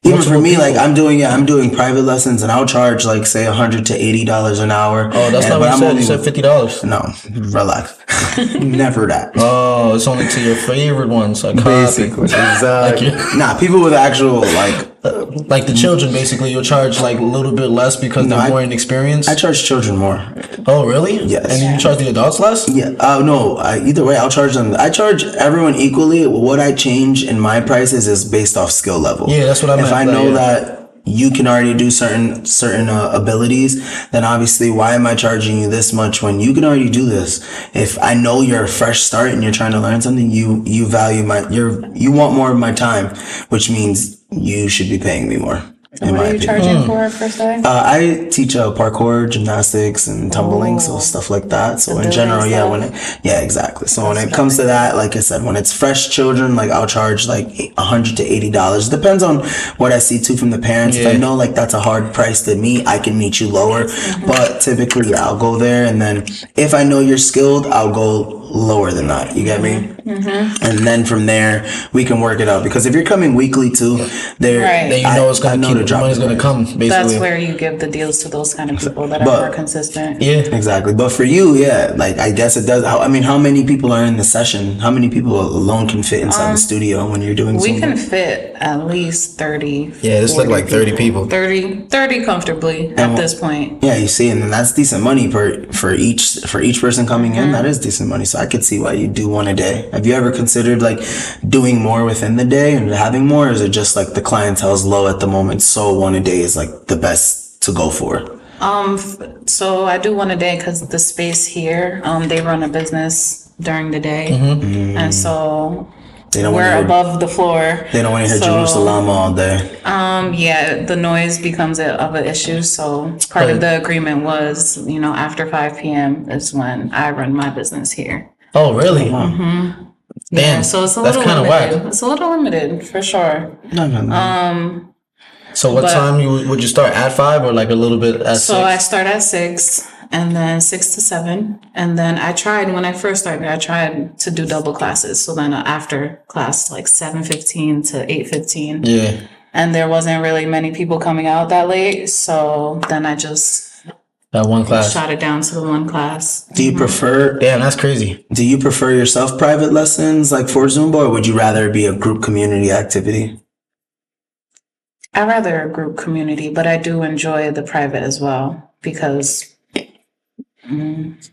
even for me like I'm doing yeah I'm doing private lessons and I'll charge like say a hundred to eighty dollars an hour. Oh, that's And- not what you I'm said. only You said fifty dollars. No, relax. Never that. Oh, it's only to your favorite ones. Like Basically, exactly. nah, people with actual like like the children. Basically, you'll charge like a little bit less because they're I- more inexperienced. I charge children more. oh, really? Yes. And you charge the adults less? Yeah. Uh, no. I, either way, I'll charge them. I charge everyone equally. What I change in my prices is based off skill level. Yeah, that's what I'm. If I know yeah. that you can already do certain certain uh, abilities, then obviously, why am I charging you this much when you can already do this? If I know you're a fresh start and you're trying to learn something, you you value my you're you want more of my time, which means you should be paying me more. in What my are you opinion. charging for per se? Uh, I teach uh, parkour, gymnastics, and tumbling, so stuff like that. So in general, yeah, stuff. when it, yeah, exactly. So when it comes to that, like I said, when it's fresh children, like I'll charge like a hundred to eighty dollars. Depends on what I see too from the parents. If I know like that's a hard price to meet, I can meet you lower. But typically, yeah, I'll go there, and then if I know you're skilled, I'll go lower than that. You get me? And then from there, we can work it out. Because if you're coming weekly too, there, Right. Then you know it's I- I gonna keep the drop money's gonna come. Basically. That's where you give the deals to those kind of people that are more consistent. yeah. Exactly. But for you, yeah, like I guess it does. How, I mean, how many people are in the session? How many people alone can fit inside the studio when you're doing Um, We Zumba? can fit at least 30. Yeah, this look like 30 people. 30, 30 comfortably at this point. yeah, you see, and then that's decent money per for each for each person coming in. Mm-hmm. That is decent money. So I could see why you do one a day. Have you ever considered like doing more within the day and having more? Or is it just like the clientele is low at the moment, so one a day is like the best to go for? Um, so I do one a day because the space here, um, they run a business during the day. And so Mm-hmm. They don't we're hear. above the floor. They don't want to hear So, Jerusalem all day. Um, yeah, the noise becomes a, of an issue. So part of the agreement was, you know, after 5 p.m. is when I run my business here. Oh, really? Mm-hmm. Yeah, so it's a that's little kind of limited. It's a little limited for sure. No, no, no. Um, So what But- time you would you start at five or like a little bit at So six? I start at six and then six to seven. And then I tried when I first started, I tried to do double classes. So then after class, like seven fifteen to eight fifteen. yeah. And there wasn't really many people coming out that late. So then I just That one class. shot it down to the one class. do you mm-hmm. prefer Damn, that's crazy. Do you prefer yourself private lessons like for Zumba, or would you rather be a group community activity? I rather a group community, but I do enjoy the private as well because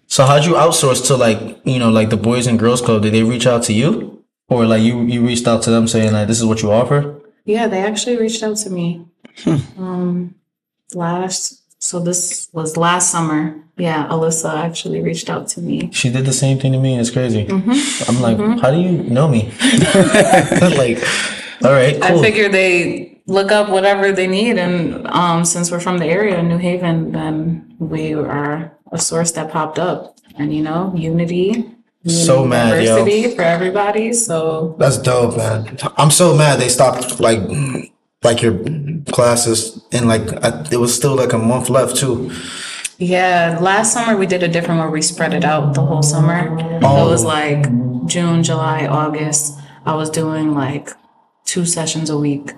So how'd you outsource to like you know like the Boys and Girls Club? Did they reach out to you, or like you you reached out to them saying like this is what you offer? Yeah, they actually reached out to me. Um, last, so this was last summer. Yeah, Alyssa actually reached out to me. She did the same thing to me. It's crazy. Mm-hmm. I'm like, how do you know me? like, all right, I cool. figure they look up whatever they need, and um, since we're from the area, New Haven, then we are a source that popped up, and you know, unity, So mad, yo. for everybody. So That's dope, man. I'm so mad they stopped like like your classes and like I, it was still like a month left too. Yeah, last summer we did a different where we spread it out the whole summer. It oh. was like June, July, August. I was doing like two sessions a week.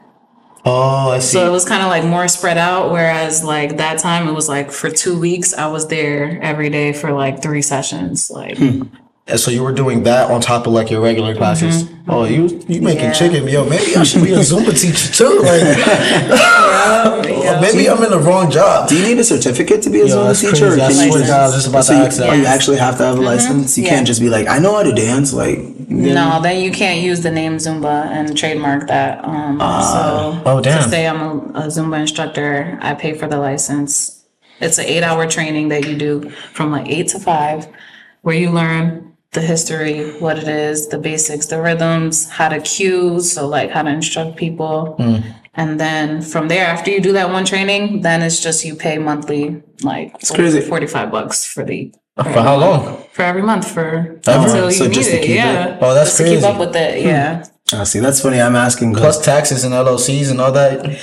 Oh, I see. So it was kind of like more spread out. Whereas like that time it was like for two weeks I was there every day for like three sessions. Like hmm. And so you were doing that on top of like your regular classes. Mm-hmm. Oh, you you making Yeah. chicken, yo? Maybe I should be a Zumba teacher too. Like, maybe I'm in the wrong job. Do you need a certificate to be a Yo, Zumba teacher? crazy. Or can you to God, I was just about so to you, ask that. oh, you actually have to have a mm-hmm. license. You Yeah. can't just be like, I know how to dance. Like, No, then you can't use the name Zumba and trademark that. Um, ah. so Oh, damn. to say I'm a, a Zumba instructor, I pay for the license. It's an eight-hour training that you do from like eight to five, where you learn the history, what it is, the basics, the rhythms, how to cue, so like how to instruct people. Hmm. And then from there, after you do that one training, then it's just you pay monthly, like it's crazy. 45 bucks for the uh, For how long? for every month for Ever? until you So need just to it. keep it? yeah. Oh, that's just to keep up with it. Yeah. I see. That's funny. I'm asking. Plus taxes and LLCs and all that.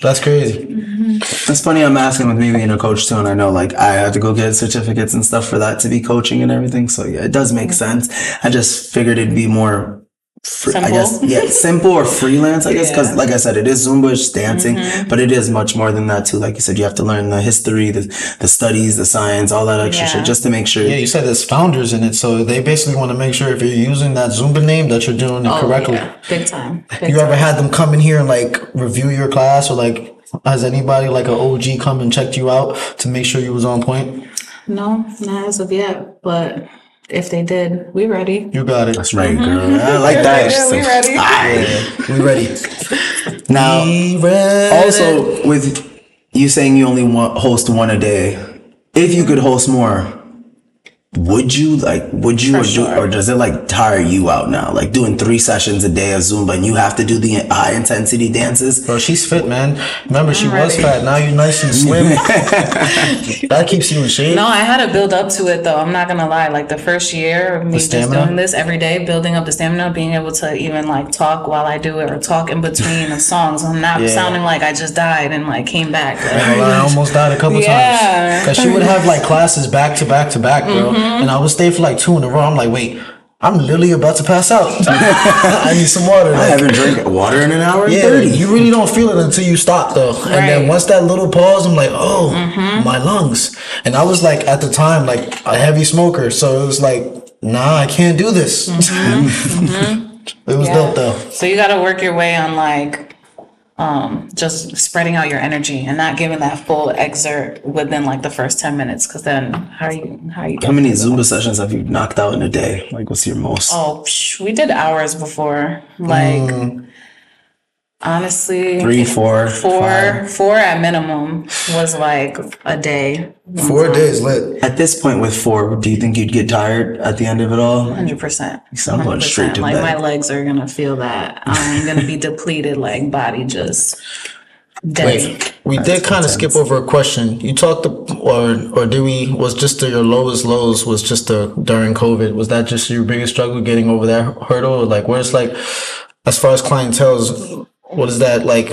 That's crazy. Mm-hmm. That's funny. I'm asking with me being a coach too, and I know like I have to go get certificates and stuff for that to be coaching and everything. So yeah, it does make mm-hmm. sense. I just figured it'd be more. Fr- I guess yeah, simple or freelance. I guess because Yeah. like I said, it is Zumba, it's dancing, mm-hmm. but it is much more than that too. Like you said, you have to learn the history, the the studies, the science, all that extra Yeah. shit, just to make sure. Yeah, you said there's founders in it, so they basically want to make sure if you're using that Zumba name that you're doing it Oh, correctly. yeah. Big time. Big You time. ever had them come in here and like review your class, or like has anybody like an OG come and checked you out to make sure you was on point? No, not as of yet. But if they did, we ready. You got it. That's right, mm-hmm. girl. I like that. Ah, yeah, we ready. Aight. We ready. Now, We ready. also with you saying you only want host one a day, if you could host more, would you like? Would you or, do, or does it like tire you out now? Like doing three sessions a day of Zumba and you have to do the high intensity dances. Bro, she's fit, man. Remember, she was fat. Now you're nice and slim. that keeps you in shape. No, I had to build up to it though. I'm not gonna lie. Like the first year of me just doing this every day, building up the stamina, being able to even like talk while I do it or talk in between the songs. I'm not Yeah. sounding like I just died and like came back. Well, I almost died a couple Yeah. times because she would have like classes back to back to back, bro. Mm-hmm. And I would stay for like two in a row. I'm like, wait, I'm literally about to pass out. I need some water. I haven't drank water in an hour yeah, thirty. you really don't feel it until you stop though. Right. And then once that little pause, I'm like, oh, mm-hmm. my lungs. And I was like at the time like a heavy smoker, so it was like, nah, I can't do this. Mm-hmm. Mm-hmm. it was dope though. So you got to work your way on like um just spreading out your energy and not giving that full exert within like the first 10 minutes cuz then how are you how are you How many Zumba sessions have you knocked out in a day? Like, what's your most? Oh, psh, we did hours before. Like honestly Three, four, four five? four at minimum was like a day. Four days lit. At this point with four, do you think you'd get tired at the end of it all? 100%. So I'm going straight to like bed. my legs are going to feel that. I'm going to be depleted like body just dead. Wait, we did kind of skip over a question. You talked, or or did we? Was just the, your lowest lows was just the during COVID? Was that just your biggest struggle getting over that hurdle? Or like, where's like, as far as clientele's, what is that like?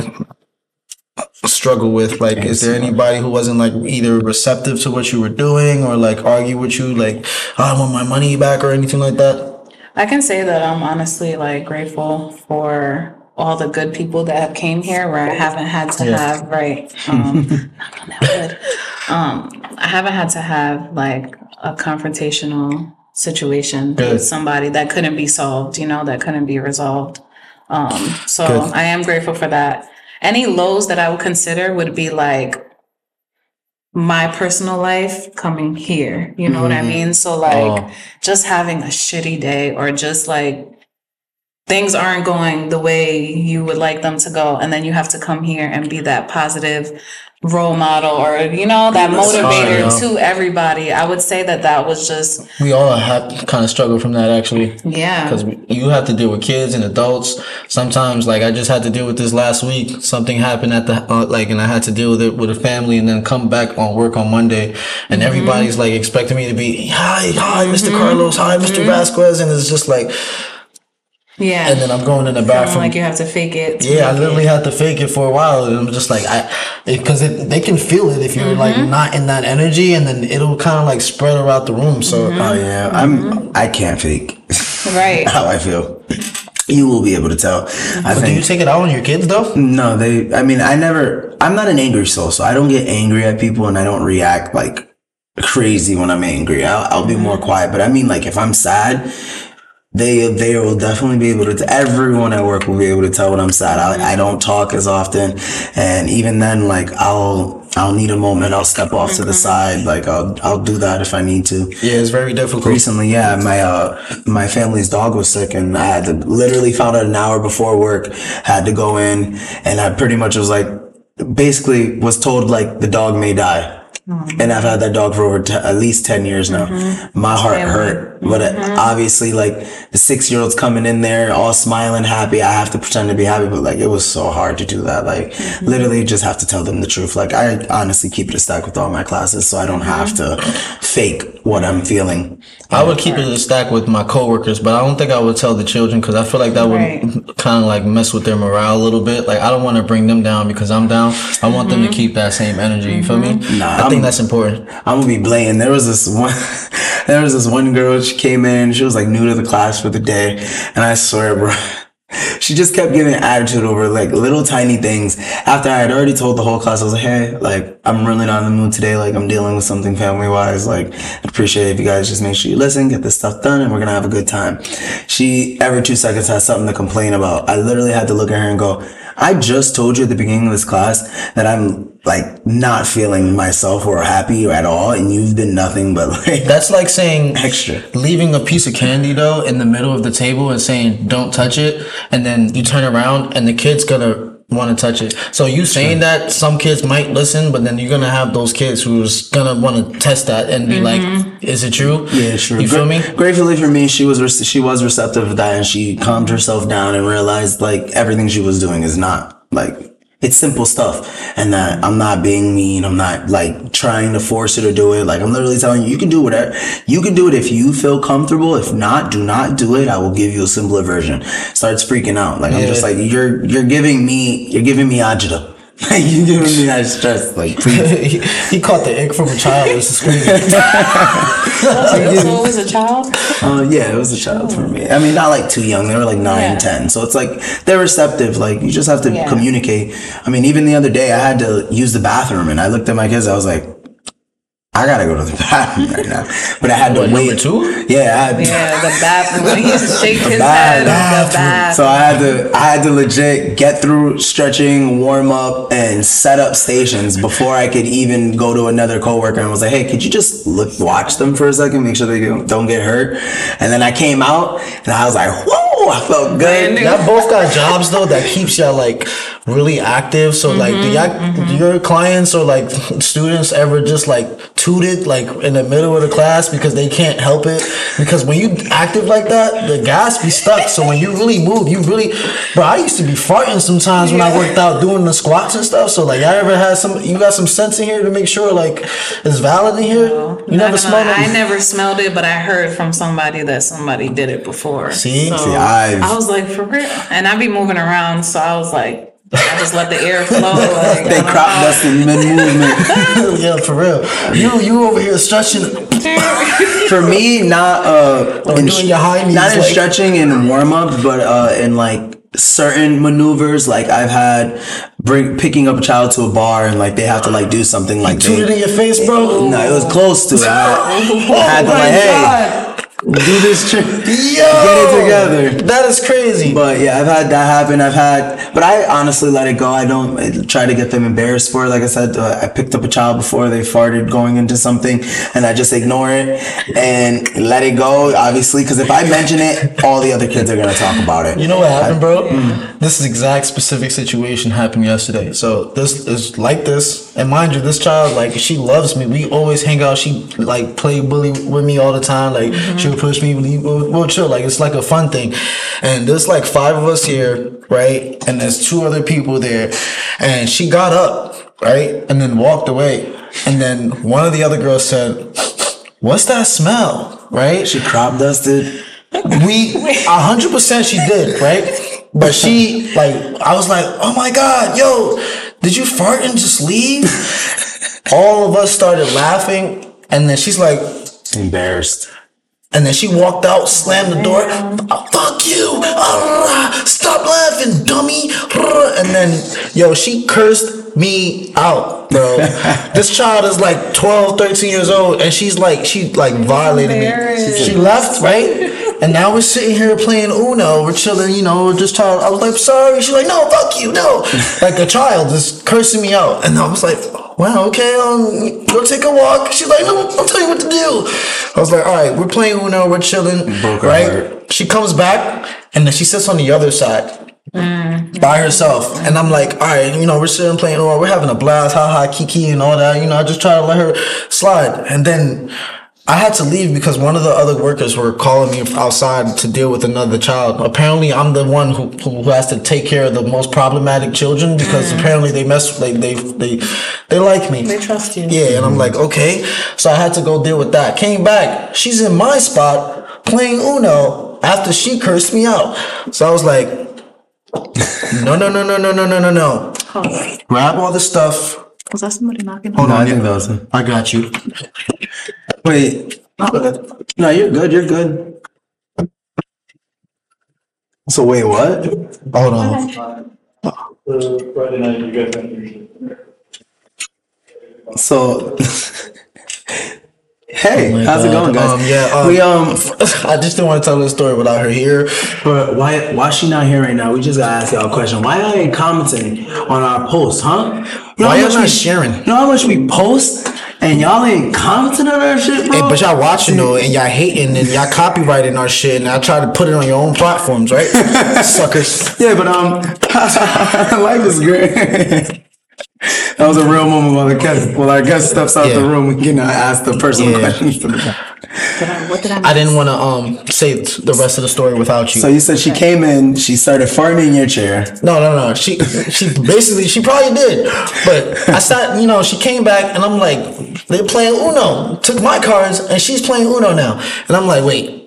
struggle with like is there anybody who wasn't like either receptive to what you were doing or like argue with you like "Oh, i want my money back or anything like that I can say that I'm honestly like grateful for all the good people that have came here where I haven't had to have right um knock on that wood. um I haven't had to have like a confrontational situation Good. with somebody that couldn't be solved, you know, that couldn't be resolved. Um so Good. I am grateful for that. Any lows that I would consider would be like my personal life coming here. You know what I mean? So like Oh. just having a shitty day or just like things aren't going the way you would like them to go and then you have to come here and be that positive role model or you know that That's motivator yo. to everybody. I would say that that was just we all have kind of struggled from that actually. Yeah. Because you have to deal with kids and adults. Sometimes, like I just had to deal with this last week. Something happened at the uh, like, and I had to deal with it with a family, and then come back on work on Monday, and mm-hmm. everybody's like expecting me to be hi, hi, mister mm-hmm. Carlos, hi, mister mm-hmm. Vasquez, and it's just like, yeah and then I'm going in the Feeling bathroom. like you have to fake it to yeah, I make it. literally had to fake it for a while, and I'm just like, I, because it, they can feel it if you're like mm-hmm. not in that energy, and then it'll kind of like spread around the room. So mm-hmm. Oh yeah, I'm. Mm-hmm. I can't fake right how I feel. You will be able to tell. I do you take it out on your kids though? No, they. I mean, I never. I'm not an angry soul, so I don't get angry at people, and I don't react like crazy when I'm angry. I'll, I'll be more quiet. But I mean, like if I'm sad, they they will definitely be able to. Everyone at work will be able to tell when I'm sad. I, I don't talk as often, and even then, like I'll I'll need a moment. I'll step off to the side. Like I'll I'll do that if I need to. Yeah, it's very difficult. Recently, yeah, my uh my family's dog was sick, and I had to literally found out an hour before work. Had to go in, and I pretty much was like, basically was told like the dog may die. And I've had that dog for over t- at least 10 years now. Mm-hmm. My heart hurt. But uh, mm-hmm. obviously, like, the six year old's coming in there all smiling, happy. I have to pretend to be happy, but like, it was so hard to do that. Like, mm-hmm. literally, just have to tell them the truth. Like, I honestly keep it a stack with all my classes, so I don't have to fake what I'm feeling. I would keep it a stack with my coworkers, but I don't think I would tell the children because I feel like that would Right. kind of like mess with their morale a little bit. Like I don't want to bring them down because I'm down. I want them to keep that same energy. You feel me? Nah, I think I'm- that's important. I'm gonna be blatant. There was this one, there was this one girl. She came in. She was like new to the class for the day, and I swear, bro, she just kept giving attitude over like little tiny things. After I had already told the whole class, I was like, hey, like I'm really not in the mood today. Like I'm dealing with something family wise. Like I'd appreciate it if you guys just make sure you listen, get this stuff done, and we're gonna have a good time. She every two seconds has something to complain about. I literally had to look at her and go. I just told you at the beginning of this class that I'm like not feeling myself or happy at all, and you've been nothing but like That's like saying extra. leaving a piece of candy though in the middle of the table and saying don't touch it, and then you turn around and the kid's gonna want to touch it. So you saying that some kids might listen, but then you're gonna have those kids who's gonna want to test that and be like, mm-hmm. "Is it true?" Yeah, sure. You feel me? Gratefully for me, she was rec- she was receptive to that, and she calmed herself down and realized like everything she was doing is not like it's simple stuff, and that I'm not being mean. I'm not like trying to force her to do it. Like I'm literally telling you, you can do whatever. You can do it if you feel comfortable. If not, do not do it. I will give you a simpler version. Starts freaking out. Like I'm just like you're you're giving me you're giving me agita. Like you're giving me that stress. Like he, he caught the egg from a child. This is crazy. So it was a child? Uh, yeah, it was a child for me. I mean, not like too young. They were like nine, Yeah. ten. So it's like they're receptive. Like you just have to Yeah. communicate. I mean, even the other day, I had to use the bathroom, and I looked at my kids. I was like, I gotta go to the bathroom right now. But I had to What, wait. number two? Yeah, I had. Yeah, the bathroom. When he shake his Bad head, the bathroom. So I had to, I had to legit get through stretching, warm up, and set up stations before I could even go to another coworker and I was like, "Hey, could you just look, watch them for a second, make sure they don't don't get hurt?" And then I came out and I was like, "Whoa!" I felt good. new. Y'all both got jobs though that keeps y'all like really active. So like, do mm-hmm, y'all mm-hmm. your clients or like students ever just like tooted like in the middle of the class because they can't help it? Because when you active like that, the gas be stuck. So when you really move, you really, bro. I used to be farting sometimes when I worked out doing the squats and stuff. So like, y'all ever had some? You got some sense in here to make sure like it's valid in here. You never Not smelled lie, it. I never smelled it, but I heard from somebody that somebody did it before. See? So See, I've- I was like, for real. And I'd be moving around, so I was like, I just let the air flow. Like, They I don't crop know. dust in mid movement. yeah, for real. You you over here stretching. For me, not uh, in, doing your high knees, not in like- stretching and warm up, but uh, in like certain maneuvers. Like I've had bring picking up a child to a bar and like they have to like do something like Tooted they, in your face, bro. No, it was close to. it. I, I had to Oh my like, hey, God. Do this trick. Yo, Get it together. That is crazy. But yeah, I've had that happen. I've had, but I honestly let it go. I don't I try to get them embarrassed for it. Like I said, uh, I picked up a child before they farted going into something, and I just ignore it and let it go. Obviously, because if I mention it, all the other kids are gonna talk about it. You know what happened, bro? This is exact specific situation happened yesterday. So this is like this, and mind you, this child like she loves me. We always hang out. She like play bully with me all the time. Like she'll push me. We- We'll, we'll chill. Like it's like a fun thing. And there's like five of us here, right? And there's two other people there, and she got up, right, and then walked away. And then one of the other girls said, "What's that smell?" Right? She crop dusted. we a hundred percent she did, right? But she like I was like, oh my god, yo, did you fart and just leave? All of us started laughing, and then she's like, Embarrassed. And then she walked out, slammed the door. Fuck you! Ah, stop laughing, dummy! And then, yo, she cursed me out, bro. this child is like 12, 13 years old, and she's like, she like violated me. She left, right? And now we're sitting here playing Uno. We're chilling, you know, just child. I was like, sorry. She's like, no, fuck you, no. like a child just cursing me out. And I was like, wow, okay, um, go take a walk. She's like, no, I'll tell you what to do. I was like, all right, we're playing Uno, we're chilling, Broke her right? heart. She comes back, and then she sits on the other side. By herself, and I'm like, all right, you know, we're sitting playing, Uno, we're having a blast, ha ha, kiki, and all that. You know, I just try to let her slide, and then I had to leave because one of the other workers were calling me outside to deal with another child. Apparently, I'm the one who, who has to take care of the most problematic children because mm. apparently they mess, they they they they like me. They trust you. Yeah, and I'm mm. like, okay. So I had to go deal with that. Came back. She's in my spot playing Uno after she cursed me out. So I was like, no, no, no, no, no, no, no, no, no. Oh, Grab all the stuff. was that somebody knocking? Hold No, on, I think yeah. that was him. I got you. Wait. No, you're good. You're good. So wait, what? Hold on. Friday night you guys went. So, hey, Oh my how's it going, guys? Um, yeah, um, we um, I just didn't want to tell this story without her here. but why why she not here right now? We just gotta ask y'all a question. Why y'all ain't commenting on our post, huh? You know Why how y'all much not we- sharing? You know how much we post and y'all ain't commenting on our shit, bro? Hey, but y'all watching though, and y'all hating, and y'all copywriting our shit, and I try to put it on your own platforms, right? Suckers. Yeah, but um, life is great. that was a real moment while the guest, while our guest steps out the room. We can ask the personal Yeah. questions to the. Did I, what did I? I didn't want to um say the rest of the story without you. So you said she came in, she started farting in your chair. No, no, no. She she basically she probably did, but I sat. You know, she came back, and I'm like, they're playing Uno. Took my cards, and she's playing Uno now, and I'm like, wait.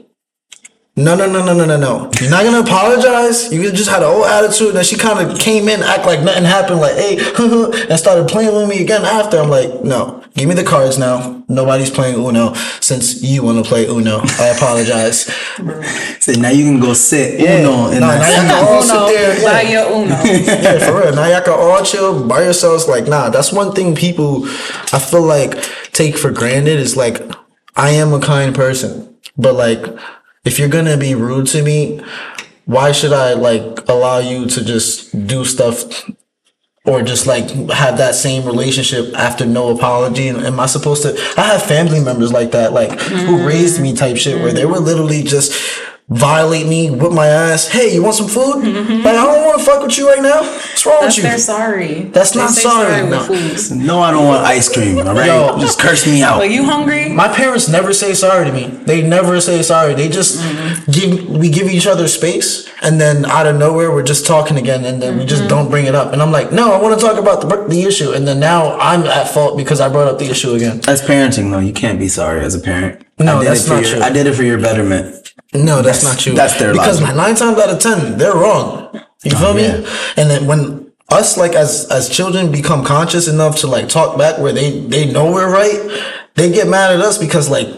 No, no, no, no, no, no, no. You're not gonna apologize. You just had an old attitude. And she kind of came in, act like nothing happened, like hey, and started playing with me again. After I'm like, no, give me the cards now. Nobody's playing Uno since you want to play Uno. I apologize. So now you can go sit Uno in No, now you can all sit Uno, there. yeah. buy your Uno. yeah, for real. Now y'all can all chill by yourselves. Like, nah, that's one thing people I feel like take for granted is like I am a kind person. But like if you're gonna be rude to me, why should I like allow you to just do stuff or just like have that same relationship after no apology? And am I supposed to I have family members like that, like who raised mm. me type shit where they were literally just violate me, whip my ass. Hey, you want some food? Mm-hmm. Like I don't want to fuck with you right now. What's wrong That's with you? their sorry. That's They not say sorry, with no. foods. No, I don't want ice cream. All right, Yo. just curse me out. Are you hungry? My parents never say sorry to me. They never say sorry. They just mm-hmm. give we give each other space, and then out of nowhere we're just talking again, and then we just mm-hmm. don't bring it up. And I'm like, no, I want to talk about the the issue, and then now I'm at fault because I brought up the issue again. That's parenting, though. You can't be sorry as a parent. No, I did that's it for not your, true. I did it for your betterment. No, that's, That's- not true. that's their because logic. nine times out of ten they're wrong. You feel oh, me? yeah. And then when us like as as children become conscious enough to like talk back where they they know we're right, they get mad at us because like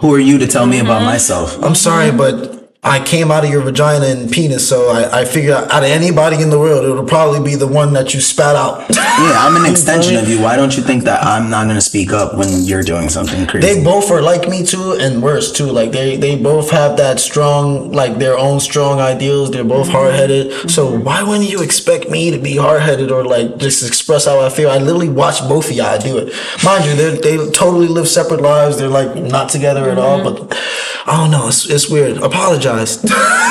Who are you to tell me about mm-hmm. myself? I'm sorry, but I came out of your vagina and penis, so I, I figure out of anybody in the world, it'll probably be the one that you spat out. Yeah, I'm an extension of you. Why don't you think that I'm not gonna speak up when you're doing something crazy? they both are like me too, and worse too. Like they they both have that strong, like their own strong ideals. They're both mm-hmm. hard headed. Mm-hmm. So why wouldn't you expect me to be hard headed or like just express how I feel? I literally watch both of y'all do it. Mind you, they they totally live separate lives. They're like not together at all. Mm-hmm. But I don't know. It's it's weird. Apologize.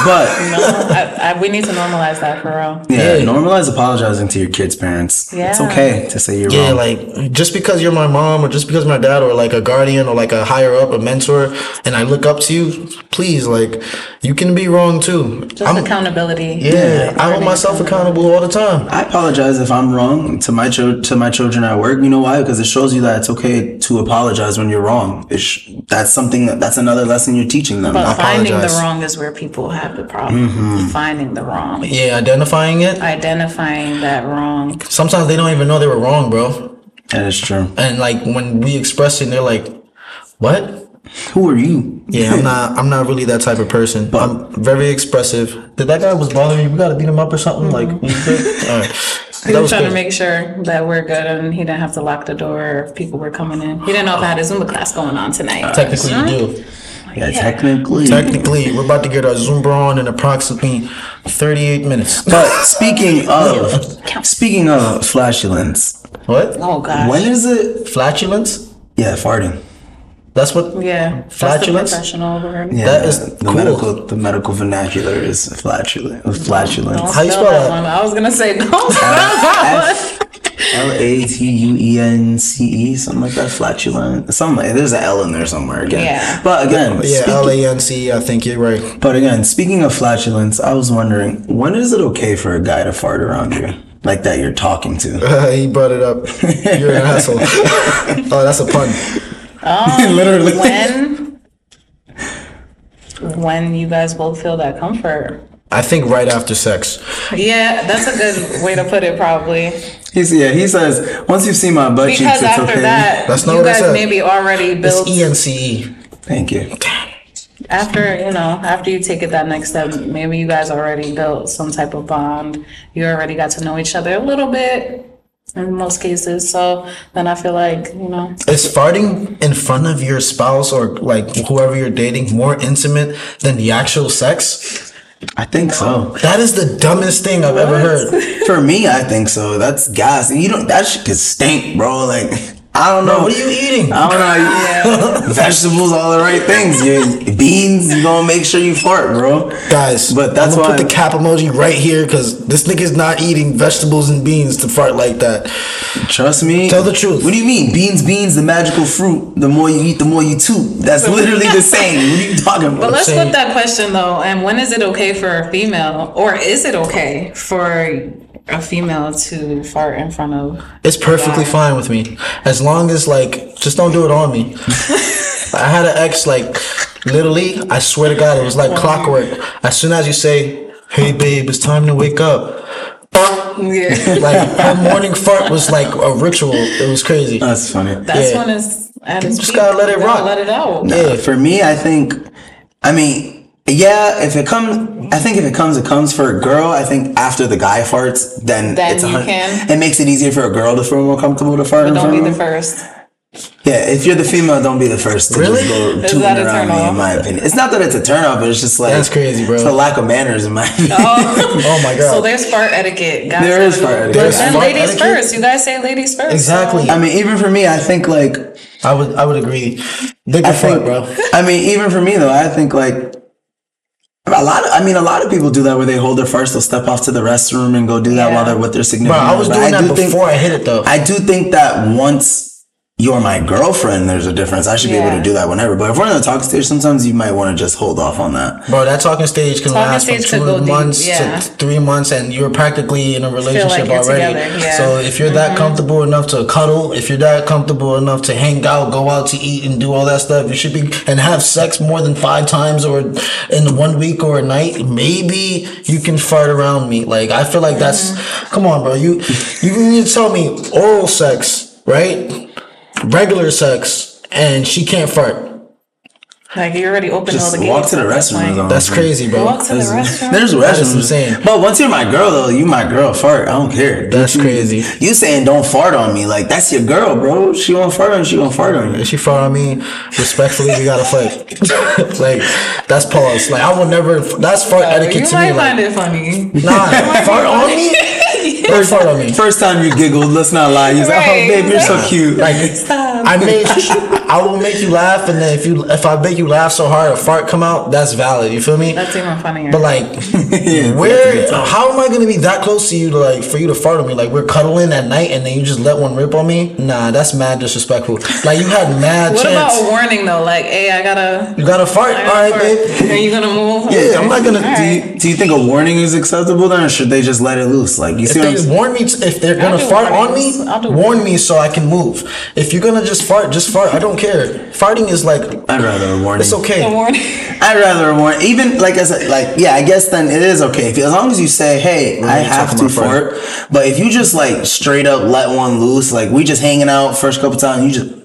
but I, I, we need to normalize that for real. yeah, Yeah. normalize apologizing to your kids' parents. Yeah. It's okay to say you're wrong. Yeah, wrong. like just because you're my mom or just because my dad or like a guardian or like a higher up, a mentor, and I look up to you, please, like you can be wrong too. Just I'm- accountability. yeah, I hold myself accountable all the time. I apologize if I'm wrong to my cho- to my children at work. You know why? Because it shows you that it's okay to apologize when you're wrong. It sh- that's something that that's another lesson you're teaching them. But finding the apologize. wrong is where people have the problem. Mm-hmm. Finding the wrong. Yeah, identifying it. Identifying that wrong. Sometimes they don't even know they were wrong, bro. that is true. And like when we express it, they're like, "What?" Who are you? Yeah, I'm not. I'm not really that type of person. But I'm very expressive. Did that guy was bothering you? We gotta beat him up or something? Like, we good? all right. He That was trying to make sure that we're good and he didn't have to lock the door if people were coming in. He didn't know if I had a Zumba class going on tonight. Technically, you do. Yeah, technically. Technically, we're about to get our Zumba on in approximately 38 minutes. But speaking of speaking of flatulence, What? Oh gosh. when is it? Flatulence? Yeah, farting. That's what. yeah. That's the Flatulence? professional word. Yeah, That is the cool. medical the medical vernacular is flatulent. Flatulence. Don't How you spell spell that that? one. I was gonna say don't uh, spell that one. L A T U E N C E, something like that. Flatulent. Something like there's an L in there somewhere again. Yeah. But again, Yeah, speaking- L A N C. I think you're right. But again, speaking of flatulence, I was wondering when is it okay for a guy to fart around you? Like that you're talking to. he brought it up. You're an asshole. oh, that's a pun. Um, Literally. When when you guys both feel that comfort. I think right after sex. Yeah, that's a good way to put it probably. He's yeah, he says, once you've seen my butt cheeks, it's after okay. that, That's not you what I guys said. maybe already It's built E N C E. Thank you. after you know after you take it that next step maybe you guys already built some type of bond you already got to know each other a little bit in most cases so then i feel like you know Is farting in front of your spouse or like whoever you're dating more intimate than the actual sex? I think so. That is the dumbest thing I've ever heard. For me, I think so. That's gas. And you don't that shit could stink, bro. Like I don't know. Bro, what are you eating? I don't know. Vegetables, all the right things. You beans, you gonna make sure you fart, bro. Guys, But that's I'm gonna why- put the cap emoji right here because this nigga's not eating vegetables and beans to fart like that. Trust me. Tell the truth. What do you mean? Beans, beans, the magical fruit. The more you eat, the more you toot. That's literally the same. What are you talking about? but let's saying- flip that question though and when is it okay for a female or is it okay for a female to fart in front of It's perfectly fine with me as long as like just don't do it on me. I had an ex like literally. I swear to God, it was like clockwork. As soon as you say, "Hey babe, it's time to wake up," yeah like her morning fart was like a ritual. It was crazy. That's funny. that's Yeah. when it's at its just peak. gotta let it rock. let it out Yeah, for me, I think, I mean, yeah, if it comes, I think if it comes, it comes for a girl. I think after the guy farts, then, Then it's you hun- can. It makes it easier for a girl to feel more comfortable to fart in don't front be of the first Yeah, if you're the female, don't be the first to Really? just go Is tooting that a around me. off? In my opinion, it's not that it's a turn off, but it's just like That's crazy, bro. It's a lack of manners in my oh. opinion. Oh my god. So there's fart etiquette. Guys There is gotta fart etiquette. There's then fart ladies etiquette? first. You guys say ladies first. Exactly. so- I mean, even for me, I think like I would I would agree. Dig I a fart, think, bro. I mean, even for me though, I think like a lot. Of, I mean, a lot of people do that where they hold their first, they'll step off to the restroom and go do that Yeah. while they're with their Bro, significant. I was doing But that do think- before I hit it though. I do think that once you're my girlfriend, there's a difference. I should be able to do that whenever. But if we're in the talk stage, sometimes you might want to just hold off on that. Bro, that talking stage can Talking last from stage could two go deep, months yeah. to three months, and you're practically in a relationship you're already. yeah. So if you're that mm-hmm. comfortable enough to cuddle, if you're that comfortable enough to hang out, go out to eat, and do all that stuff, you should be and have sex more than five times or in one week or a night. Maybe you can fart around me. Like I feel like that's mm-hmm. come on, bro. You you need to tell me oral sex, right? Regular sex, and she can't fart. Like you already opened all Just the gates. walk to the at restroom. point. is all I'm That's saying. crazy, bro. Walk to the restroom. There's That is restrooms. insane. But once you're my girl, though, you my girl. Fart. I don't care. That's You- crazy. You saying don't fart on me? Like that's your girl, bro. She won't fart on. you, She gonna fart on you. If she fart on me, respectfully, we gotta fight. like that's pause. Like I will never. That's fart uh, etiquette you to might me. find Like, it funny. nah, fart on me. Don't fart on me. First time you giggled. Let's not lie. You said, oh, Right. "Oh, babe, you're so cute." Like I made. I will make you laugh, and then if you if I make you laugh so hard, a fart come out. That's valid. You feel me? That's even funnier. But like, where? How am I gonna be that close to you to like for you to fart on me? Like we're cuddling at night, and then you just let one rip on me? Nah, that's mad disrespectful. Like you had mad what chance. about a warning though? Like, hey, I gotta. you got to fart. I All gotta right, fart. babe. Are you gonna move? Yeah, I'm not gonna. All Do right. you, do you think a warning is acceptable then, or should they just let it loose? Like you If see what I'm they saying? warn me, t- if they're gonna do fart on me, warn me so I can move. If you're gonna just fart, just fart. I don't care. Farting is like I'd rather a warning. it's okay. A warning. I'd rather a warning. Even like I said, like yeah, I guess then it is okay if, as long as you say, "Hey, I have to about fart." But if you just like straight up let one loose, like we just hanging out first couple times, you just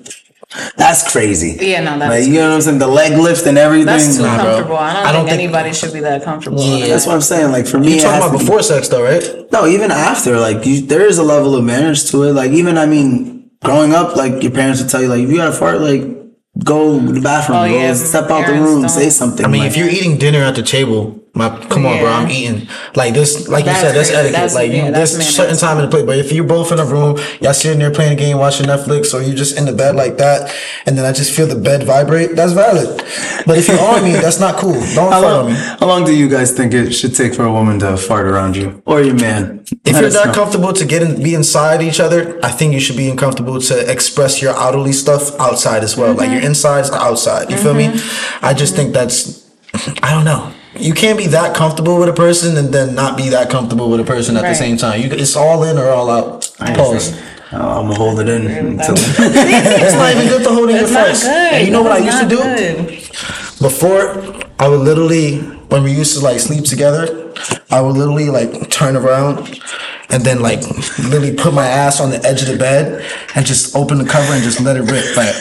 That's crazy. Yeah, no, that's Like, you know what I'm saying? The leg lift and everything. that's too Nah, bro. comfortable. I don't, I don't think, think- anybody should be that comfortable. Yeah. That's what I'm saying. Like for me, You talking about to be- before sex though, right? No, even after, like you, there is a level of manners to it. Like even, I mean, growing up, like your parents would tell you, like if you got to fart, like go to the bathroom, Oh, go yeah, step out the room, don't- say something. I mean, like, if you're eating dinner at the table, my come on, bro, I'm eating like this. Like That's you said, that's crazy. etiquette. That's- like you, yeah, there's that's certain time in the plate. But if you're both in a room, y'all sitting there playing a game, watching Netflix, or you're just in the bed like that, and then I just feel the bed vibrate, that's valid. But if you're on me, that's not cool. Don't how fart on long, me. how long do you guys think it should take for a woman to fart around you or your man? If Let you're us that know. comfortable to get in, be inside each other, I think you should be uncomfortable to express your outerly stuff outside as well. Like your Mm-hmm. insides outside. You feel me? I just think that's, I don't know. You can't be that comfortable with a person and then not be that comfortable with a person at the same time. You, it's all in or all out. Pause. Uh, I'm gonna hold it in until it's not even good to hold it in It's your not good. And you know what I used to do? good. Before, I would literally, when we used to like sleep together, I would literally like turn around and then like literally put my ass on the edge of the bed and just open the cover and just let it rip. Like,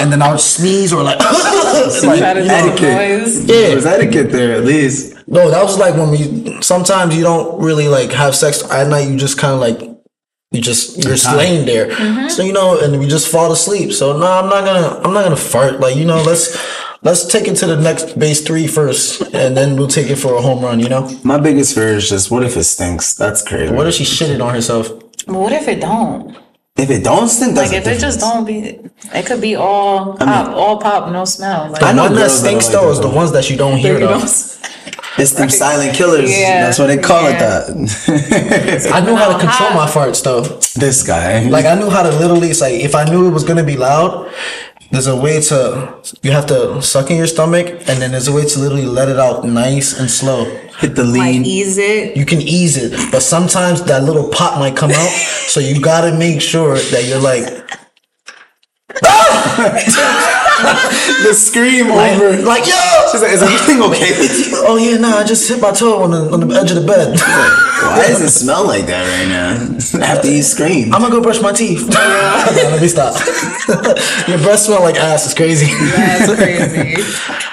and then I would sneeze or like, like Try to you make know, etiquette. noise. There's yeah. etiquette there at least. No, that was like when we, sometimes you don't really like have sex at night. You just kind of like, you just, you're just laying there. So, you know, and we just fall asleep. So no, I'm not gonna, I'm not gonna fart. Like, you know, let's, let's take it to the next base three first and then we'll take it for a home run, you know? My biggest fear is just what if it stinks? That's crazy. What if she shitted on herself? But what if it don't? if it don't stink? That's Like a if it just don't be, it could be all pop, all pop, no smell. Like I know one that girls stinks are like though that, is the ones that you don't hear you though. don't- It's them silent killers. Yeah, That's what they call it that. I knew how to control my farts though. this guy. Like I knew how to literally it's like if I knew it was gonna be loud, there's a way to you have to suck in your stomach and then there's a way to literally let it out nice and slow. hit the like lean. ease it. You can ease it, but sometimes that little pop might come out, so you gotta make sure that you're like the scream over. like yo. She's like, is everything okay with you? Oh yeah, nah, I just hit my toe on the on the edge of the bed. Why does it smell like that right now? After you scream. I'm gonna go brush my teeth. Nah, let me stop. Your breath smell like ass. It's crazy. That's crazy.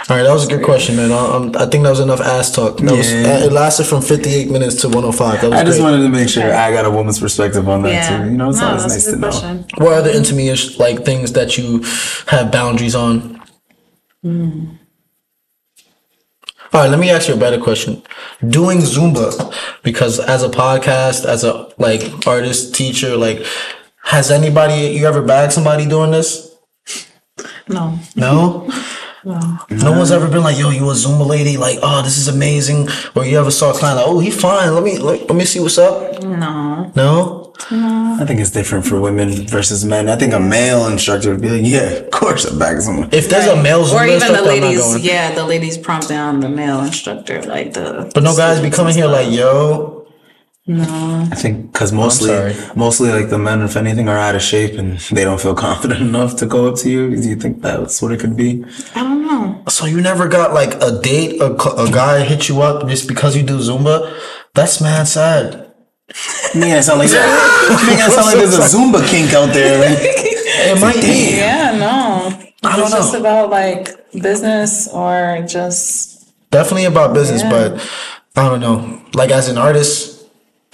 All right, that was a good question, man. I, um, I think that was enough ass talk. That was, Yeah. it lasted from 58 minutes to 105. That was I just great. wanted to make sure I got a woman's perspective on that Yeah. too. You know, it's no, always nice to good know. question. what other intimate like things that you have boundaries on? All right, let me ask you a better question. Doing Zumba, because as a podcast, as a like artist, teacher, like, has anybody you ever bagged somebody doing this? No. No. No one's ever been like, "Yo, you a Zumba lady?" Like, "Oh, this is amazing." Or you ever saw a client like, "Oh, he fine. Let me let, let me see what's up." No. No. No. I think it's different for women versus men. I think a male instructor would be like, yeah, of course I'm back someone. If there's a male Zumba Or even the instructor, I'm not ladies, going. yeah, the ladies prompt down the male instructor, like the. But no guys be coming here like, "Yo, No. I think because mostly, mostly like the men, if anything, are out of shape and they don't feel confident enough to go up to you. Do you think that's what it could be? I don't know. so you never got like a date? A, a guy hit you up just because you do Zumba? That's mad sad." Man, it sound like man, it sound like there's a Zumba kink out there. Right? It might be. Yeah, no. I don't it's just about like business or just Definitely about business, Yeah. but I don't know. Like as an artist,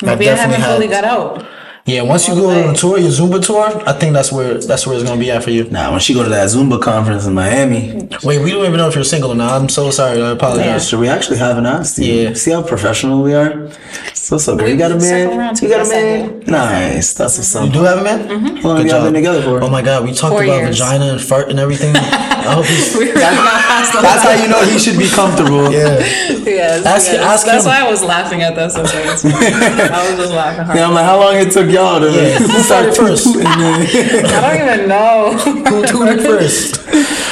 maybe I definitely haven't fully got out. Yeah, once you go on a tour, your Zumba tour, I think that's where that's where it's gonna be at for you. Nah, when she go to that Zumba conference in Miami, Wait, we don't even know if you're single or not. I'm so sorry. I apologize. should we actually have an asked you? Yeah. See how professional we are? So so good. You got a man? You got a too, yes, I man? Nice. That's what's up. You do have a man? How long Good have y'all job. been together for? Oh my god, we talked Four about years. vagina and fart and everything. I hope he's We were not past That's how you know he should be comfortable. yeah. Yes, Ask- yes. ask That's him. why I was laughing at that sometimes. I was just laughing hard. Yeah, I'm like, how long it took y'all to Yeah, who started first? I don't even know. Who tuned it first?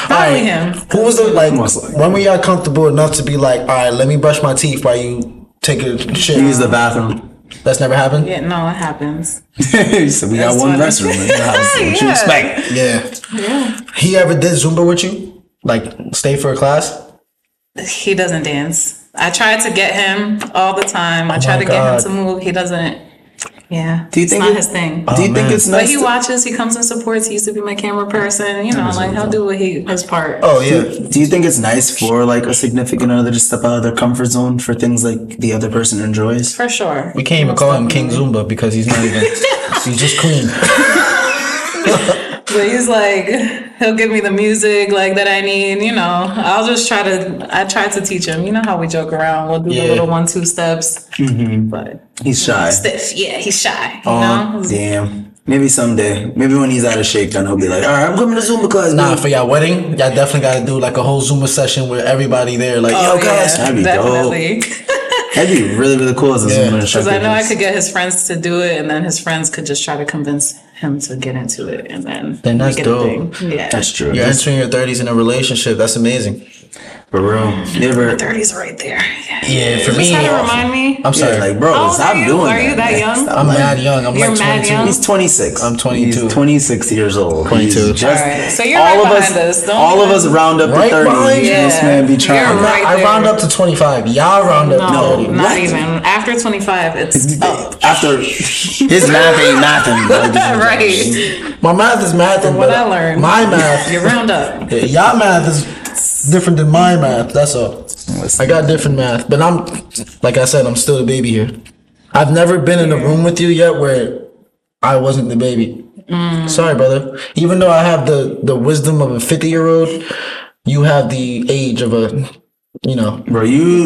Probably him. Who was the like? When were y'all comfortable enough to be like, all right, let me brush my teeth while you take a shit? Use the bathroom. That's never happened. Yeah, no, it happens. he said, we got That's one funny. restroom in the house. What you Yeah. expect? Yeah. Yeah. He ever did Zumba with you? Like, stay for a class? He doesn't dance. I try to get him all the time. I Oh try my to get God. him to move. He doesn't. Yeah. Do you think it's not it- his thing? Do you oh, think man. it's but nice? he to- watches, he comes and supports. He used to be my camera person. You know, like he'll do what he his part. Oh yeah. Do you think it's nice for like a significant other to step out of their comfort zone for things like the other person enjoys? For sure. We can't even Most call him King. Zumba because he's not even. he's just clean. But he's like, he'll give me the music like that I need. You know, I'll just try to. I try to teach him. You know how we joke around. We'll do Yeah. the little one two steps. Mm-hmm. But He's shy. stiff. Yeah, he's shy. You Oh, know. damn. Maybe someday. Maybe when he's out of shape, then he'll be like, all right, I'm coming to Zumba class. Nah, Nah, for y'all wedding, y'all definitely got to do like a whole Zumba session with everybody there. Like, Oh, yo, guys. that'd be definitely. That'd be really, really cool as a Yeah. Zumba Because. I know I could get his friends to do it, and then his friends could just try to convince him to get into it, and then Then that's make it a dope. Yeah, That's true. You're entering your 30s in a relationship. That's amazing. For real. Never. thirties right there. Yeah, for Just me. had to remind me. I'm sorry. Yeah, like, bro, How old stop are you? doing Are that. you that young? I'm mad young. I'm You're like mad 22. young? He's 26. I'm 22. He's 26 years old. 22. He's just, Alright, so you're all right of us, behind us. Don't all of us round up Right to 30. behind you. This man be trying. You're right I there. round up to 25. Y'all round up No, to 30. not What? even. After 25, it's up. After his math ain't nothing. bro. right. My math is math, and what I learned. My math. You round up. Y'all math is different than my math. That's all. I got different math, but I'm like I said, I'm still the baby here. I've never been in a room with you yet where I wasn't the baby. Mm. Sorry, brother. Even though I have the the wisdom of a 50 year old, you have the age of a, you know. Bro, you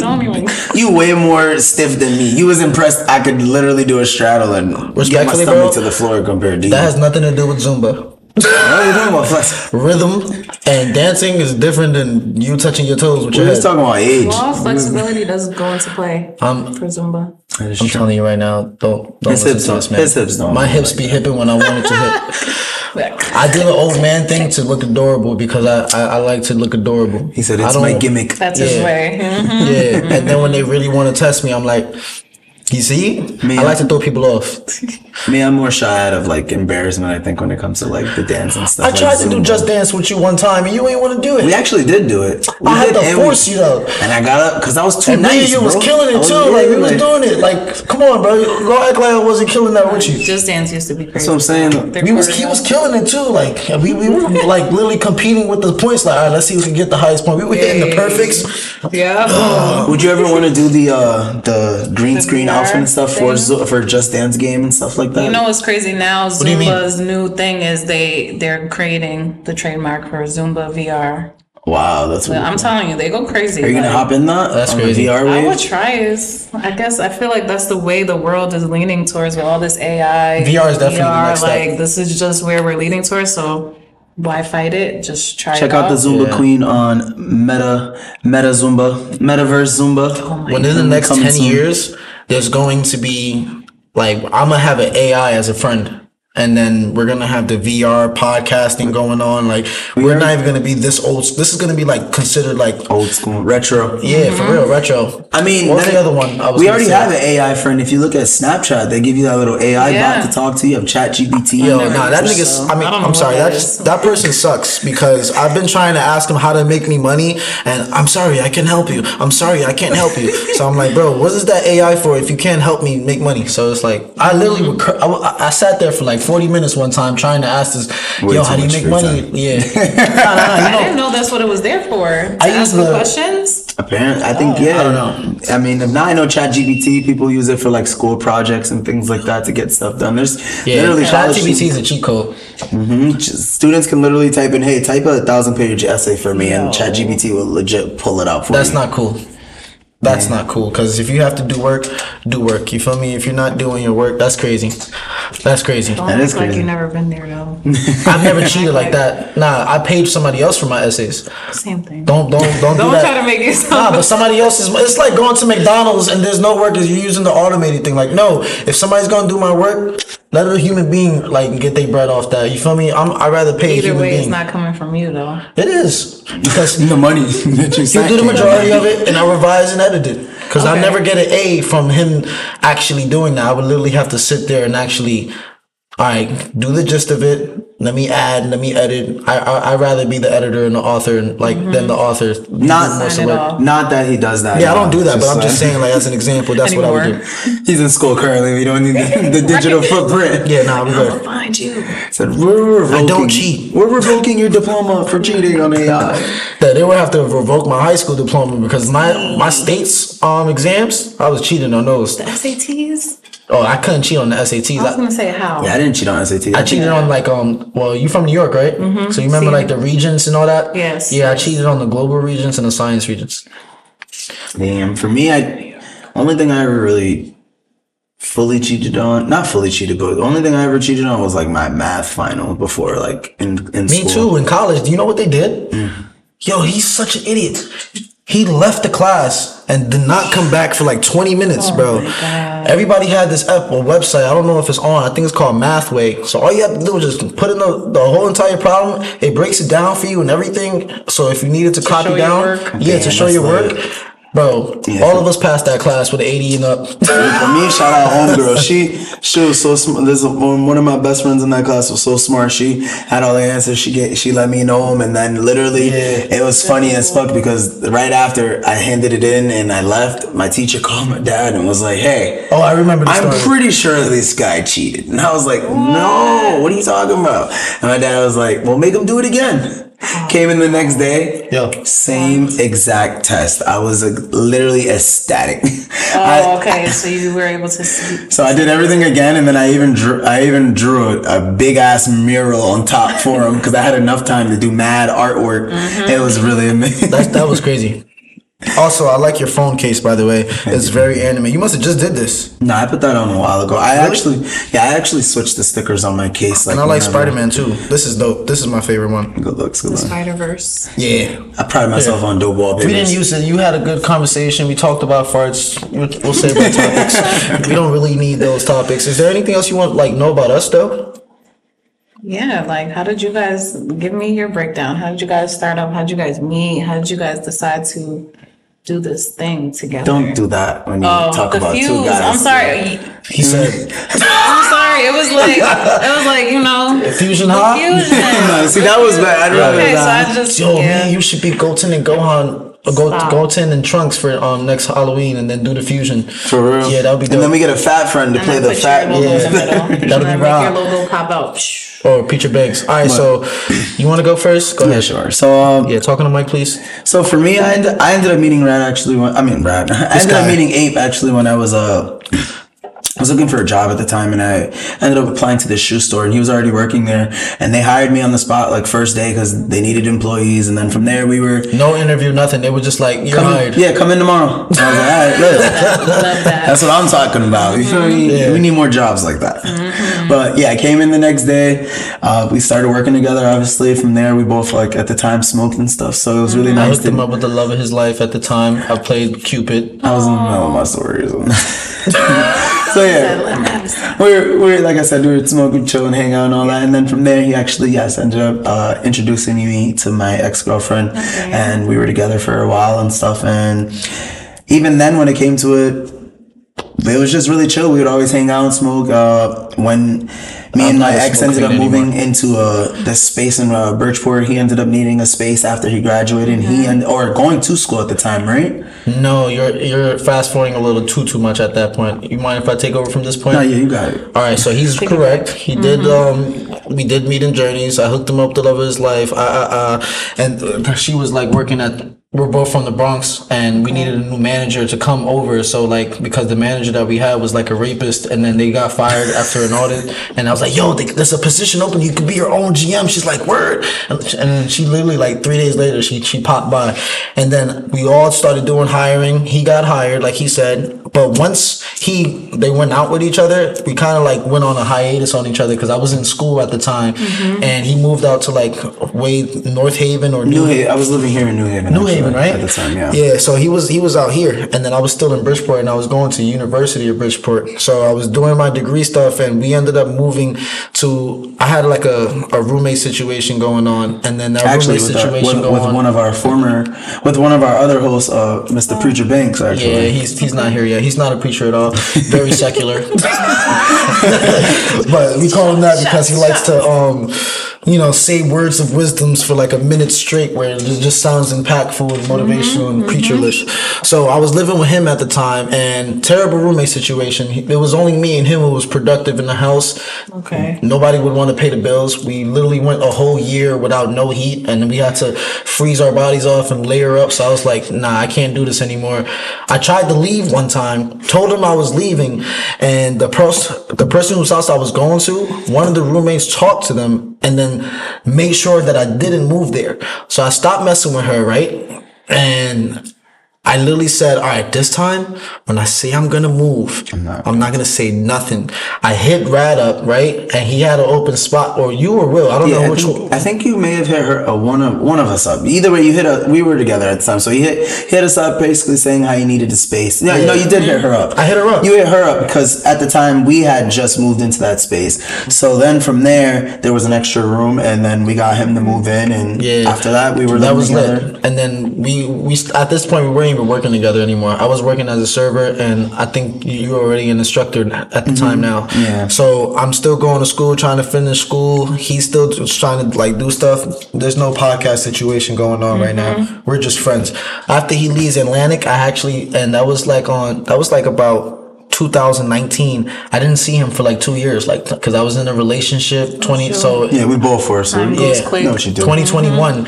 you way more stiff than me. You was impressed. I could literally do a straddle and get my stomach bro, to the floor compared to you. That has nothing to do with Zumba. What are you talking about? Flex? Rhythm and dancing is different than you touching your toes with We're your just head. talking about age. Well, flexibility does go into play Um, for Zumba. I'm true. telling you right now, don't don't His listen hips to don't- this man. his hips don't My move hips like be hipping when I want it to hip. I do the old man thing to look adorable because I, I, I like to look adorable. He said I it's don't- my gimmick. That's his Yeah. way. Yeah, and then when they really want to test me, I'm like, you see, Man. I like to throw people off. Me, I'm more shy out of like embarrassment. I think when it comes to like the dance and stuff. I like tried to do Just Dance with you one time, and you ain't want to do it. We actually did do it. We I had to and we- force you though. And I got up because I was too And me nice. and you was killing I it too. yeah, Like we was like- doing it. Like, come on, bro. Go act like I wasn't killing that with you. Just dance used to be crazy. That's what I'm saying. They're We was he was killing it too. Like we, we were like literally competing with the points. Like, all right, let's see who can get the highest point. We were hitting the Yeah. perfects. Yeah. Would you ever want to do the uh the green screen VR outfit and stuff for thing? For Just Dance game and stuff like that? You know what's crazy now? do? Zumba's new thing is they they're creating the trademark for Zumba VR. wow, that's. Really I'm cool. telling you, they go crazy. Are you gonna like- hop in that? That's on crazy. VR I would try it. I guess I feel like that's the way the world is leaning towards with all this AI. VR is definitely the next step. like this is just where we're leading towards. So why fight it? Just try Check it out the Zumba Yeah. Queen on Meta Meta Zumba Metaverse Zumba. Oh Within the next Coming ten soon. years, there's going to be like I'm gonna have an AI as a friend. And then we're gonna have the VR podcasting going on. Like we're not even gonna be this old. This is gonna be like considered like Old school retro. yeah for mm-hmm. real retro. I mean, what's then the other one? I was we already say? have an AI friend. If you look at Snapchat, they give you that little AI Yeah. bot to talk to. You have Chat GPT. Yo, never nah, that used nigga's. so. I mean, I I'm sorry. that That's that person sucks because I've been trying to ask him how to make me money, and I'm sorry, I can help you. I'm sorry, I can't help you. So I'm like, bro, what is that AI for if you can't help me make money? So it's like, I literally, would, cur- I, I- I sat there for like 40 minutes one time trying to ask this, Way yo, how do you make money? time. Yeah, nah, nah, nah, you I didn't know that's what it was there for. To I ask use the the- questions. Apparently, I think yeah. I don't know. I mean, now I know Chat GPT, people use it for like school projects and things like that to get stuff done. There's yeah. literally college ChatGPT is a cheat code. Mhm. Students can literally type in, "Hey, type a thousand page essay for me," and Yo. Chat GPT will legit pull it out for you. That's you. not cool. That's not cool because if you have to do work, do work. You feel me? If you're not doing your work, that's crazy. That's crazy. Don't That is act like you've never been there though. I've never cheated like that. Nah, I paid somebody else for my essays. Same thing. Don't don't don't, do Don't that. try to make yourself. Nah, but somebody else is. It's like going to McDonald's and there's no workers. You're using the automated thing. Like, no, if somebody's gonna do my work, let a human being like get their bread off that. You feel me? I'm. I'd rather pay a Either human way, it's not coming from you though. it is because the money that you he'll sent do the majority of it, and I revise and edit it. Because I never get an A from him actually doing that. I would literally have to sit there and actually, all right, do the gist of it, let me add, let me edit. I I I'd rather be the editor and the author, and like than the author. Not most Sign of it work. off. Not that he does that. Yeah, I don't do that, but I'm just saying, like as an example, that's what I would do. He's in school currently. We don't need the, the digital footprint. Yeah, nah, we I'll good. find you. Said we're revoking. don't cheat. We're revoking your diploma for cheating on AI. That they would have to revoke my high school diploma because my my state's um exams, I was cheating on those. The SATs? Oh, I couldn't cheat on the SATs. I was gonna say how. Yeah, I didn't cheat on SAT. I cheated on like um. Well, you from New York, right? Mm-hmm. So you remember See. like the Regents and all that? Yes, Yeah, yes. I cheated on the global Regents and the science Regents. Damn. For me, I only thing I ever really fully cheated on, not fully cheated, but the only thing I ever cheated on was like my math final before, like in in Me school. too. In college, do you know what they did? Yo, he's such an idiot. He left the class and did not come back for like 20 minutes, bro. Everybody had this app or website. I don't know if it's on. I think it's called Mathway. So all you have to do is just put in the, the whole entire problem. It breaks it down for you and everything. So if you needed to, copy down, work? yeah, to show that's your work. Bro, all of us passed that class with an 80 and up. For me, shout out homegirl. She she was so smart. This one of my best friends in that class was so smart. She had all the answers. She get she let me know them, and then literally Yeah. it was funny as fuck because right after I handed it in and I left, my teacher called my dad and was like, "Hey, Oh, I remember the I'm story. pretty sure this guy cheated." And I was like, "No, what are you talking about?" And my dad was like, "Well, make him do it again." Came in the next day, Yo. same exact test. I was like, literally ecstatic. Oh, I- okay. So you were able to see. so I did everything again, and then I even drew. I even drew a, a big ass mural on top for him because I had enough time to do mad artwork. Mm-hmm. It was really amazing. That, that was crazy. Also, I like your phone case, by the way. It's very anime. You must have just did this. no, I put that on a while ago. I actually, yeah, I actually switched the stickers on my case. Like And I like Spider Man too. This is dope. This is my favorite one. Good looks, good looks. Spider Verse. Yeah. I pride myself on dope We didn't use it. You had a good conversation. We talked about farts. We'll, we'll save our topics. we don't really need those topics. Is there anything else you want like know about us though? Yeah, like how did you guys give me your breakdown? How did you guys start up? How did you guys meet? How did you guys decide to do this thing together? Don't do that when you Oh, talk about two confused. guys. I'm sorry. He said I'm sorry. It was like it was like you know fusion hot. confusion. no, see, that was bad. I'd rather Okay, so. I just Yo, yeah. man, you should be Goten and Gohan. Or go Stop. Goten and Trunks for um next Halloween, and then do the fusion. For real. Yeah, that would be good. And then we get a fat friend to and play then the put fat. your logo in. That'll be then make wild. your logo pop out. Or Peter Banks. All right, so you want to go first? Go Yeah, ahead. sure. So, um, Yeah, talking to Mike, please. So for me, I ended, I ended up meeting Rad actually. When, I mean Rad. I ended guy. up meeting Ape actually when I was uh, I was looking for a job at the time, and I ended up applying to this shoe store, and he was already working there, and they hired me on the spot like first day because they needed employees, and then from there we were. No interview, nothing. They were just like, you're Come hired. yeah, come in tomorrow. I was like, all right, look. That. That's what I'm talking about. You feel me? We need more jobs like that. But yeah, I came in the next day. Uh, we started working together. Obviously, from there we both like at the time smoked and stuff. So it was really I nice. I hooked him up with the love of his life at the time. I played Cupid. I was in the middle of my stories. so yeah, Let me have a sip. we were, we were like I said, we were smoking, chilling, hang out, and all that. And then from there, he actually yes ended up uh, introducing me to my ex girlfriend, and we were together for a while and stuff. And even then, when it came to it, it was just really chill. We would always hang out and smoke. Uh, when me and my ex ended up anymore. moving into uh, this space in uh, Bridgeport, he ended up needing a space after he graduated. And he and or going to school at the time, right? No, you're you're fast forwarding a little too too much at that point. You mind if I take over from this point? No, yeah, you got it. All right, so he's correct. He did. Um, we did meet in Journeys. I hooked him up with the love of his life. I, I, uh, and uh, she was like working at. We're both from the Bronx, and we needed a new manager to come over. So like, because the manager that we had was like a rapist, and then they got fired after an audit. And I was like, "Yo, there's a position open. You could be your own GM." She's like, "Word," and, she literally like three days later, she she popped by, and then we all started doing hiring. He got hired, like he said, but once he they went out with each other, we kind of like went on a hiatus on each other because I was in school at the time, and he moved out to like way North Haven or New New Haven. I was living here in New Haven. New actually, Haven, right? At the time, yeah. Yeah, so he was he was out here, and then I was still in Bridgeport, and I was going to University of Bridgeport. So I was doing my degree stuff, and we ended up moving to. I had like a, a roommate situation going on, and then that Actually, roommate with, our, situation with, going with on. one of our former, with one of our other hosts, uh, Mr. Preacher Banks, actually. yeah, he's he's not here yet. He's not a preacher at all. Very secular. but we call him that because he likes to, um, you know, say words of wisdoms for like a minute straight, where it just sounds impactful and mm-hmm, motivational and mm-hmm. preacherlish. So I was living with him at the time, and terrible roommate situation. It was only me and him who was productive in the house. Okay. Nobody would want to pay the bills. We literally went a whole year without no heat, and we had to freeze our bodies off and layer up. So I was like, "Nah, I can't do this anymore." I tried to leave one time, told him I was leaving, and the person, the person whose house I was going to, one of the roommates talked to them and then made sure that I didn't move there. So I stopped messing with her, right? And I literally said, all right, this time when I say I'm gonna move, I'm not, gonna say nothing. I hit Rad up, right? And he had an open spot, or you or Will, I don't Yeah, know I which think, one. I think you may have hit her, uh, one of one of us up. Either way, you hit a. We were together at the time, so he hit hit us up, basically saying how you needed the space. Yeah, no, you did hit her up. I hit her up. You hit her up because at the time we had just moved into that space. So then from there, there was an extra room, and then we got him to move in, and Yeah. after that, we were that was together. lit. And then we we at this point we weren't even working together anymore. I was working as a server, and I think you were already an instructor at the time now. Mm-hmm. Yeah. So I'm still going to school, trying to finish school. He's still just trying to like do stuff. There's no podcast situation going on right Mm-hmm. now. We're just friends. After he leaves Atlantic, I actually and that was like on that was like about. 2019 i didn't see him for like two years like because i was in a relationship 20 so Yeah, we both were. So Time we goes Yeah. quick. know what you do. 2021.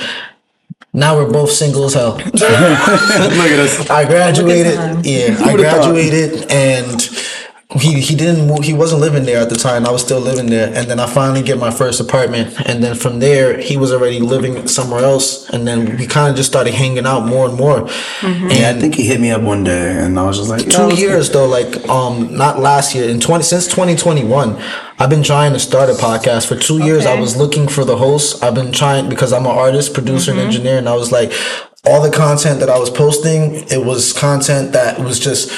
Now we're both single as hell. Look at us. I graduated. Yeah, I would've thought? graduated, and he he didn't move. He wasn't living there at the time. I was still living there, and then I finally get my first apartment, and then from there he was already living somewhere else, and then we kind of just started hanging out more and more. Yeah, I think he hit me up one day, and I was just like, yeah, Two let's- years though, like um, not last year. In twenty since twenty twenty one, I've been trying to start a podcast for two years. I was looking for the host. I've been trying because I'm an artist, producer, and engineer, and I was like, all the content that I was posting, it was content that was just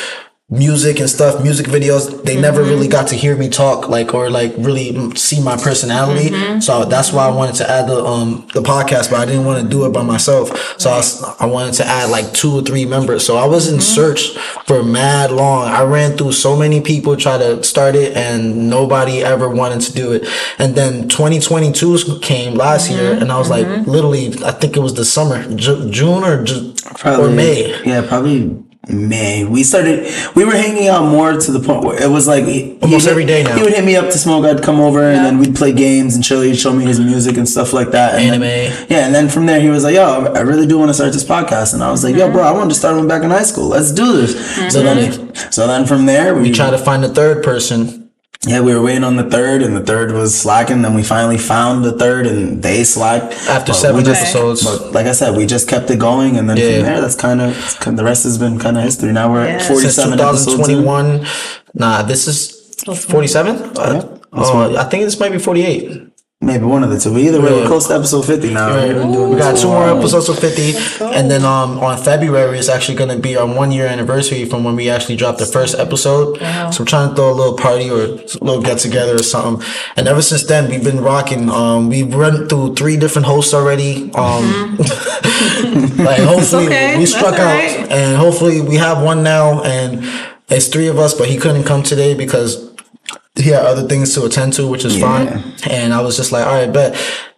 music and stuff, music videos. They never really mm-hmm. got to hear me talk, like or like really see my personality. Mm-hmm. So that's why I wanted to add the um the podcast, but I didn't want to do it by myself. So I, was, I wanted to add like two or three members. So I was in mm-hmm. search for mad long. I ran through so many people try to start it, and nobody ever wanted to do it. And then 2022 came last year, and I was like, literally, I think it was the summer, Ju- June or Ju- or May. Yeah, probably May. We started. We were hanging out more to the point where it was like he- Almost he- every day now. He would hit me up to smoke. I'd come over and then we'd play games and chill. He'd show me his music and stuff like that. And Anime. Then, yeah, and then from there he was like, "Yo, I really do want to start this podcast." And I was like, "Yo, mm-hmm. bro, I wanted to start one back in high school. Let's do this." So mm-hmm. then, so then from there we, We try to find a third person. Yeah, we were waiting on the third, and the third was slacking. Then we finally found the third, and they slacked After But seven we just- episodes. But like I said, we just kept it going, and then Yeah. from there, that's kind of the rest has been kind of history. Now we're at Yeah. Since forty-seven episodes. in. 2021. Nah, this is 47? Uh, oh, I think this might be 48. Maybe one of the two. But either way, Yeah. we're close to episode fifty now. We've been doing We got two more episodes of 50. And then um, on February, it's actually going to be our one year anniversary from when we actually dropped the first episode. Wow. So we're trying to throw a little party or a little get together or something. And ever since then, we've been rocking. Um, we've run through three different hosts already. Um, like hopefully okay. we That's struck out, alright. and hopefully we have one now. And it's three of us, but he couldn't come today because he had other things to attend to, which is fine. And I was just like, all right, but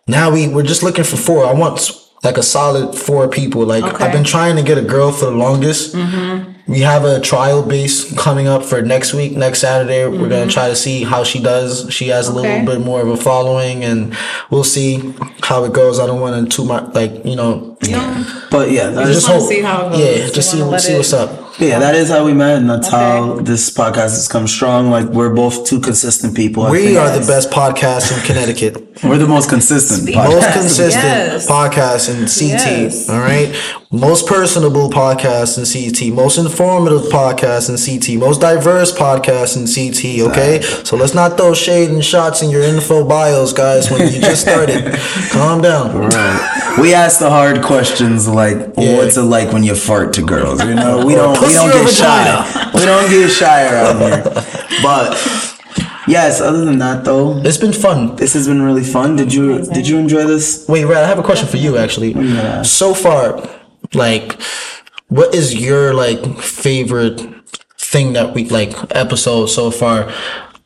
Now we we're just looking for four. I want like a solid four people. Like Okay. I've been trying to get a girl for the longest. Mm-hmm. We have a trial base coming up for next week, next Saturday. We're gonna mm-hmm. try to see how she does. She has a Okay. little bit more of a following, and we'll see how it goes. I don't want to too much, like you know, Yeah, But yeah, I Just is, wanna see how it goes. Yeah, just see wanna see it- what's up. Yeah, that is how we met, and that's Okay. how this podcast has come strong. Like we're both two consistent people. I We think. are the best podcast in Connecticut. We're the most consistent. Speak. most podcast. consistent Yes. podcast in CT. Yes. All right, most personable podcast in CT, most informative podcast in CT, most diverse podcast in CT. Okay, so let's not throw shade and shots in your info bios, guys. When you just started, calm down. Right. We ask the hard questions like, Yeah. "What's it like when you fart to girls?" You know, we don't we don't get shy. We don't get shy around here. But yes, other than that though, It's been fun. this has been really fun. Did you did you enjoy this? Wait, Rad, I have a question for you actually. Yeah. So far, like, what is your like favorite thing that we like episode so far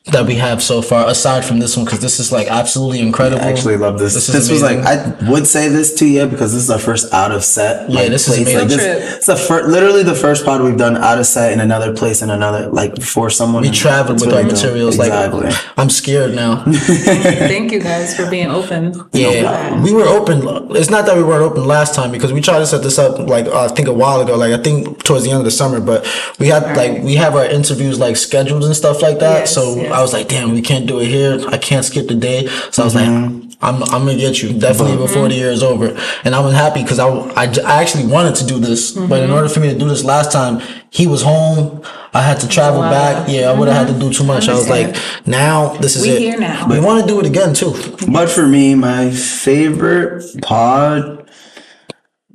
that we have so far aside from this one because this is like absolutely incredible. I actually love this. This This, was like. I would say this to you because this is our first out of set. Yeah, like, this is amazing. Like, this, Trip. it's the first, literally the first pod we've done out of set in another place in another like for someone. We traveled with our materials. Exactly. Like I'm scared now. Thank you guys for being open. Yeah, we were open. It's not that we weren't open last time because we tried to set this up like uh, I think a while ago, like I think towards the end of the summer. But we had like we have our interviews like scheduled and stuff like that. Yes, so yes. I was like, damn, we can't do it here. I can't skip the day. So I was like. Mm-hmm. I'm, I'm gonna get you definitely mm-hmm. before the year is over, and I was happy because I, I actually wanted to do this, but in mm-hmm. order for me to do this last time, he was home. I had to travel lot back. of- Yeah, I would have had to do too much. I was like, now this is We it. here now. We want to do it again too. But for me, my favorite pod,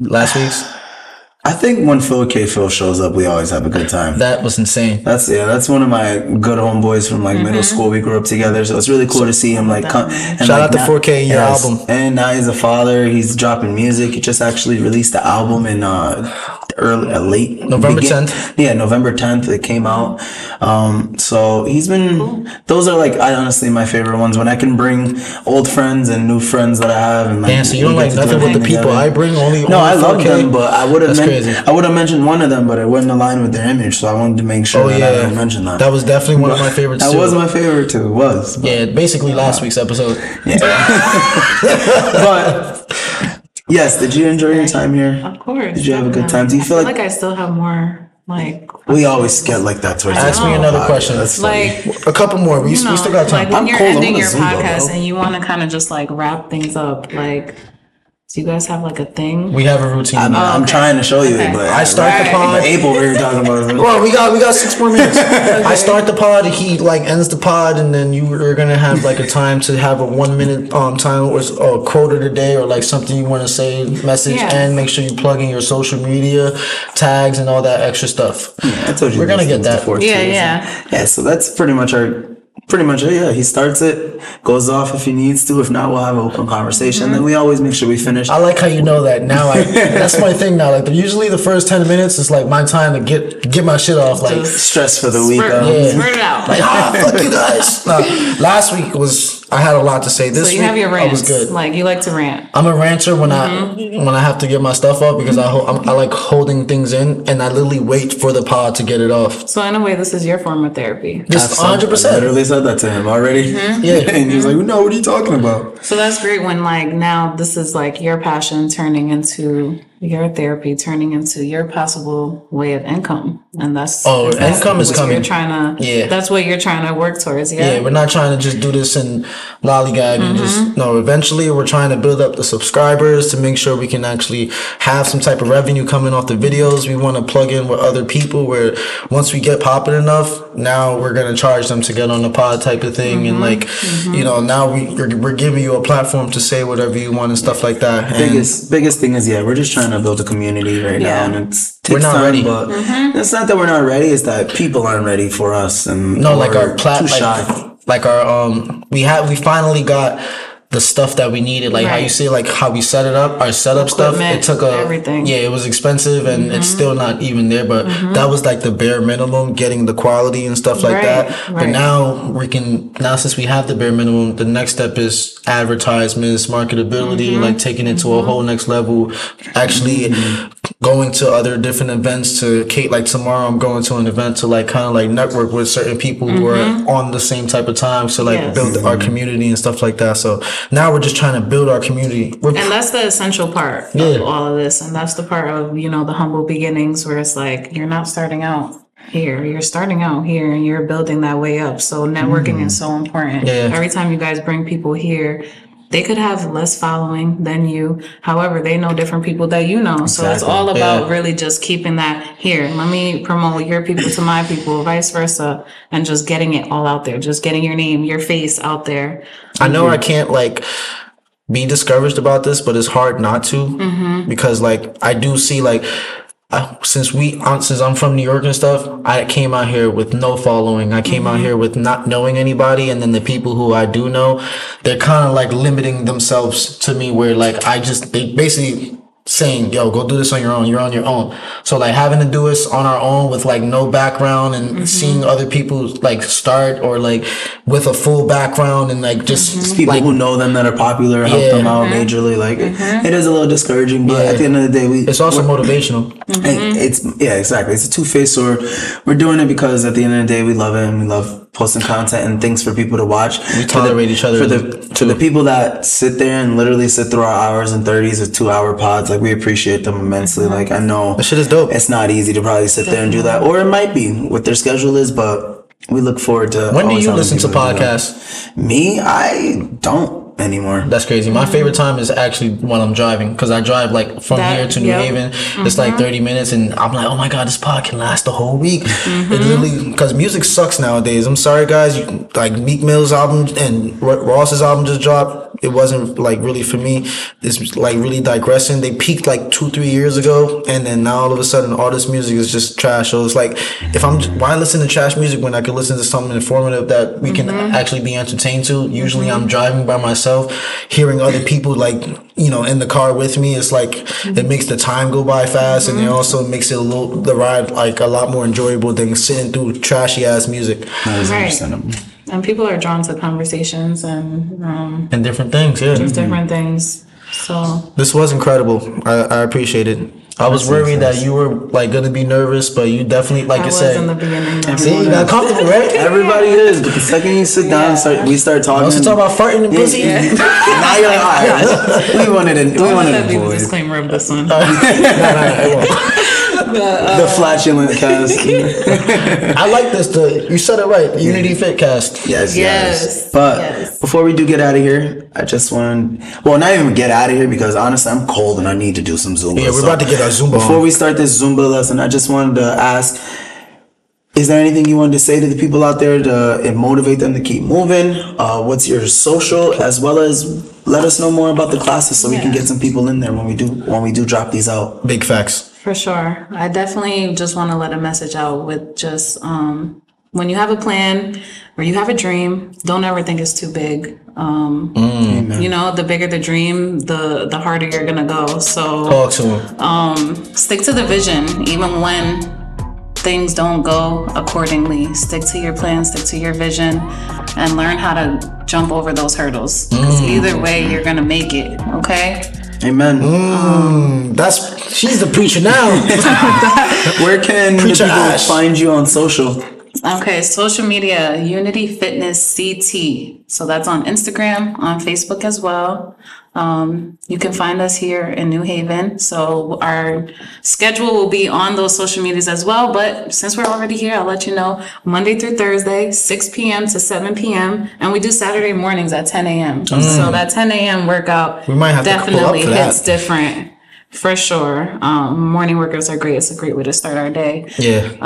Last week's I think when Phil K. Phil shows up, we always have a good time. that was insane. That's yeah. That's one of my good homeboys from like middle school. We grew up together, so it's really cool to see him like come. And, Shout like, out to now- 4K, your album. And now he's a father. He's dropping music. He just actually released the album in uh early uh, late November begin- 10th. Yeah, November tenth. It came out. Um, so he's been. Those are like I honestly my favorite ones when I can bring old friends and new friends that I have. And like, Damn, so you don't get like to do nothing with the people together. I bring? Only No, I only love 4K? them, but I would have That's men- crazy. I would have mentioned one of them, but it wouldn't align with their image. So I wanted to make sure Oh that I didn't mention that. that was definitely one of my favorites. That too. was my favorite too. It was. But, yeah, basically last week's episode. Yeah, but yes, did you enjoy your time here? Of course. Did you have a good time? Do you I feel like- I still have more like We always get like that towards the Ask me end of the another question. That's funny. like A couple more. We, you know, we still got time. like when I'm you're cold. I'm ending on your Zoom, though, podcast bro. and you want to kind of just like wrap things up. Like, do you guys have like a thing? we have a routine. I mean, I'm okay. trying to show you, Okay. but I start the pod. But April, we were talking about. it. Well, we got we got six more minutes. I start the pod. He like ends the pod, and then you are gonna have like a time to have a one minute um time or or a quote of the day or like something you want to say, message, Yeah. and make sure you plug in your social media tags and all that extra stuff. I told you We're gonna get that. before, Yeah, too, so- yeah. Yeah, so that's pretty much our, pretty much it. Yeah, he starts it, goes off if he needs to. If not, we'll have an open conversation. Then we always make sure we finish. I like how you know that now. I that's my thing now. Like usually the first ten minutes is like my time to get get my shit off. Like Stress for the week. Spurt, um, Yeah. spurt it out. like ah fuck you guys. Nah, last week was I had a lot to say. This so you week have your I was good. Like you like to rant. I'm a ranter when Mm-hmm. I when I have to get my stuff up because I ho- I'm, I like holding things in and I literally wait for the pod to get it off. So in a way, this is your form of therapy. Just said- 100. I percent literally said that to him already. Mm-hmm. Yeah. and he was like, "No, what are you talking about?" So that's great when like now this is like your passion turning into your therapy, turning into your possible way of income, and that's Oh, that's income is what coming. You're trying to Yeah. That's what you're trying to work towards. Yeah. Yeah, we're not trying to just do this and lollygag and Mm-hmm. just no. Eventually, we're trying to build up the subscribers to make sure we can actually have some type of revenue coming off the videos. We want to plug in with other people. Where once we get popping enough, now we're gonna charge them to get on the pod type of thing, and mm-hmm. like mm-hmm. you know, now we we're, we're giving you a platform to say whatever you want and stuff like that. And Biggest biggest thing is yeah, we're just trying to build a community right Yeah. now, and it's We're not time, ready. But mm-hmm. it's not that we're not ready; it's that people aren't ready for us, and No, like our plat, like, like our um, we have we finally got the stuff that we needed. Like how you see, like how we set it up, our setup stuff. It took a everything. Yeah, it was expensive, and it's mm-hmm. still not even there. But mm-hmm. that was like the bare minimum, getting the quality and stuff like Right, that. But now we can now since we have the bare minimum, the next step is advertisements, marketability, mm-hmm. like taking it to a whole next level. Actually. Going to other different events to Kate, like tomorrow, I'm going to an event to like kind of like network with certain people who are on the same type of time. So like Yes. build our community and stuff like that. So now we're just trying to build our community. We're, And that's the essential part Yeah. of all of this. And that's the part of, you know, the humble beginnings where it's like you're not starting out here. You're starting out here and you're building that way up. So networking mm-hmm. is so important. Yeah. Every time you guys bring people here, they could have less following than you. However, they know different people that you know. So it's all about Yeah. really just keeping that here. Let me promote your people to my people, vice versa, and just getting it all out there. Just getting your name, your face out there. I know I can't like be discouraged about this, but it's hard not to Mm-hmm. because like I do see like since we since I'm from New York and stuff, I came out here with no following. I came out Mm-hmm. here with not knowing anybody, and then the people who I do know, they're kind of like limiting themselves to me. Where like I just they basically saying, yo, go do this on your own. You're on your own. So like having to do this on our own with like no background and mm-hmm. seeing other people like start or like with a full background and like just mm-hmm. People like who know them that are popular help Yeah. them out majorly. Like mm-hmm. it is a little discouraging, but at the end of the day, we it's also motivational. Hey, It's yeah, exactly. It's a two faced sword. We're doing it because at the end of the day, we love it and we love posting content and things for people to watch. We tolerate each other For the to the people that sit there and literally sit through our hours and thirties of two hour pods, like we appreciate them immensely. Like I know That shit is dope. It's not easy to probably sit there and do that, or it might be what their schedule is, but we look forward to. When do you listen to people do that. podcasts? Me, I don't anymore. That's crazy. My favorite time is actually when I'm driving because I drive like from That- here to New yep. Haven. It's like 30 minutes, and I'm like, oh my god, this pod can last the whole week. Mm-hmm. It literally because music sucks nowadays. I'm sorry, guys. You, like Meek Mill's album and Ro- Ross's album just dropped. It wasn't like really for me. It's like really digressing. They peaked like two, three years ago, and then now all of a sudden, all this music is just trash. So it's like, if I'm why listen to trash music when I could listen to something informative that we can Mm-hmm. actually be entertained to? Usually, I'm driving by myself, hearing other people like you know in the car with me. It's like it makes the time go by fast, and it Mm-hmm. also makes it a little the ride like a lot more enjoyable than sitting through trashy ass music That is Right. understandable. And people are drawn to conversations and um, and different things. Yeah, different things. So this was incredible. I, I appreciate it. I was worried that you were like gonna be nervous, but you definitely like I I, said. in the beginning. See, you got comfortable, right? Everybody is, but the second you sit down, and start we start talking. Once you talk about farting and pussy, now you're like, all right, we wanted to, we Let wanted that to be the avoid disclaimer of this one. the flatulent cast. I like this. The you said it right. The Unity Fit Cast. yes, yes, Yes, But yes. before we do get out of here, I just want, well, not even get out of here because honestly, I'm cold and I need to do some Zumba. Yeah, we're So about to get our Zumba Before on. we start this Zumba lesson, I just wanted to ask. Is there anything you wanted to say to the people out there to uh, motivate them to keep moving? Uh, what's your social, as well as let us know more about the classes so we can get some people in there when we do when we do drop these out. Big facts. For sure. I definitely just want to let a message out with just um, when you have a plan or you have a dream, don't ever think it's too big. Um, you know, the bigger the dream, the the harder you're gonna go. So Talk to him. stick to the vision, even when things don't go accordingly. Stick to your plan, stick to your vision, and learn how to jump over those hurdles. Because mm. either way, you're gonna make it. Okay. Amen. Mm. That's she's the preacher now. Where can the Preacher people Ash. find you on social? Okay, social media, Unity Fitness CT. So that's on Instagram, on Facebook as well. Um, you can find us here in New Haven. So our schedule will be on those social medias as well. But since we're already here, I'll let you know Monday through Thursday, 6 p.m. to 7 p.m. And we do Saturday mornings at 10 a.m. So that 10 a.m. workout We might have to pull up definitely hits different. For sure. Um, morning workouts are great. It's a great way to start our day. yeah.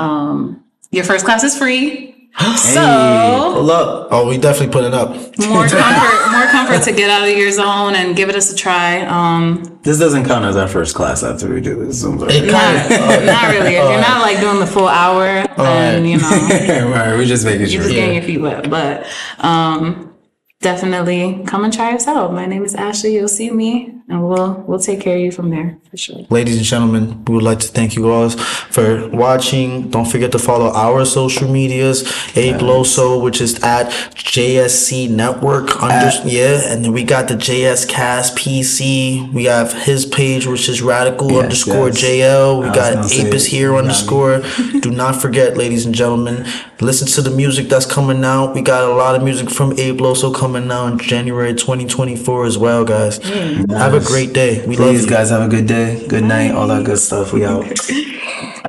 Your first class is free. So Pull up. Oh, we definitely put it up. more comfort, more comfort to get out of your zone and give it us a try. Um, This doesn't count as our first class after we do this Zumba. It not, kind not really. If you're not like doing the full hour, then you know right, we're just making sure. you're sure. just getting your feet wet. But um, definitely come and try us out. My name is Ashley. You'll see me, and we'll we'll take care of you from there for sure. Ladies and gentlemen, we would like to thank you all for watching. Don't forget to follow our social medias, Ape Loso, which is at JSC Network. Under, yeah, and then we got the JS Cast PC. We have his page, which is Radical underscore yes. JL. We I got gonna Ape is here you got me. underscore. Do not forget, ladies and gentlemen, listen to the music that's coming out. We got a lot of music from Ape Loso coming out in January 2024 as well, guys. Have a great day. We love Please, you. guys, have a good day, good night, all that good stuff. We out.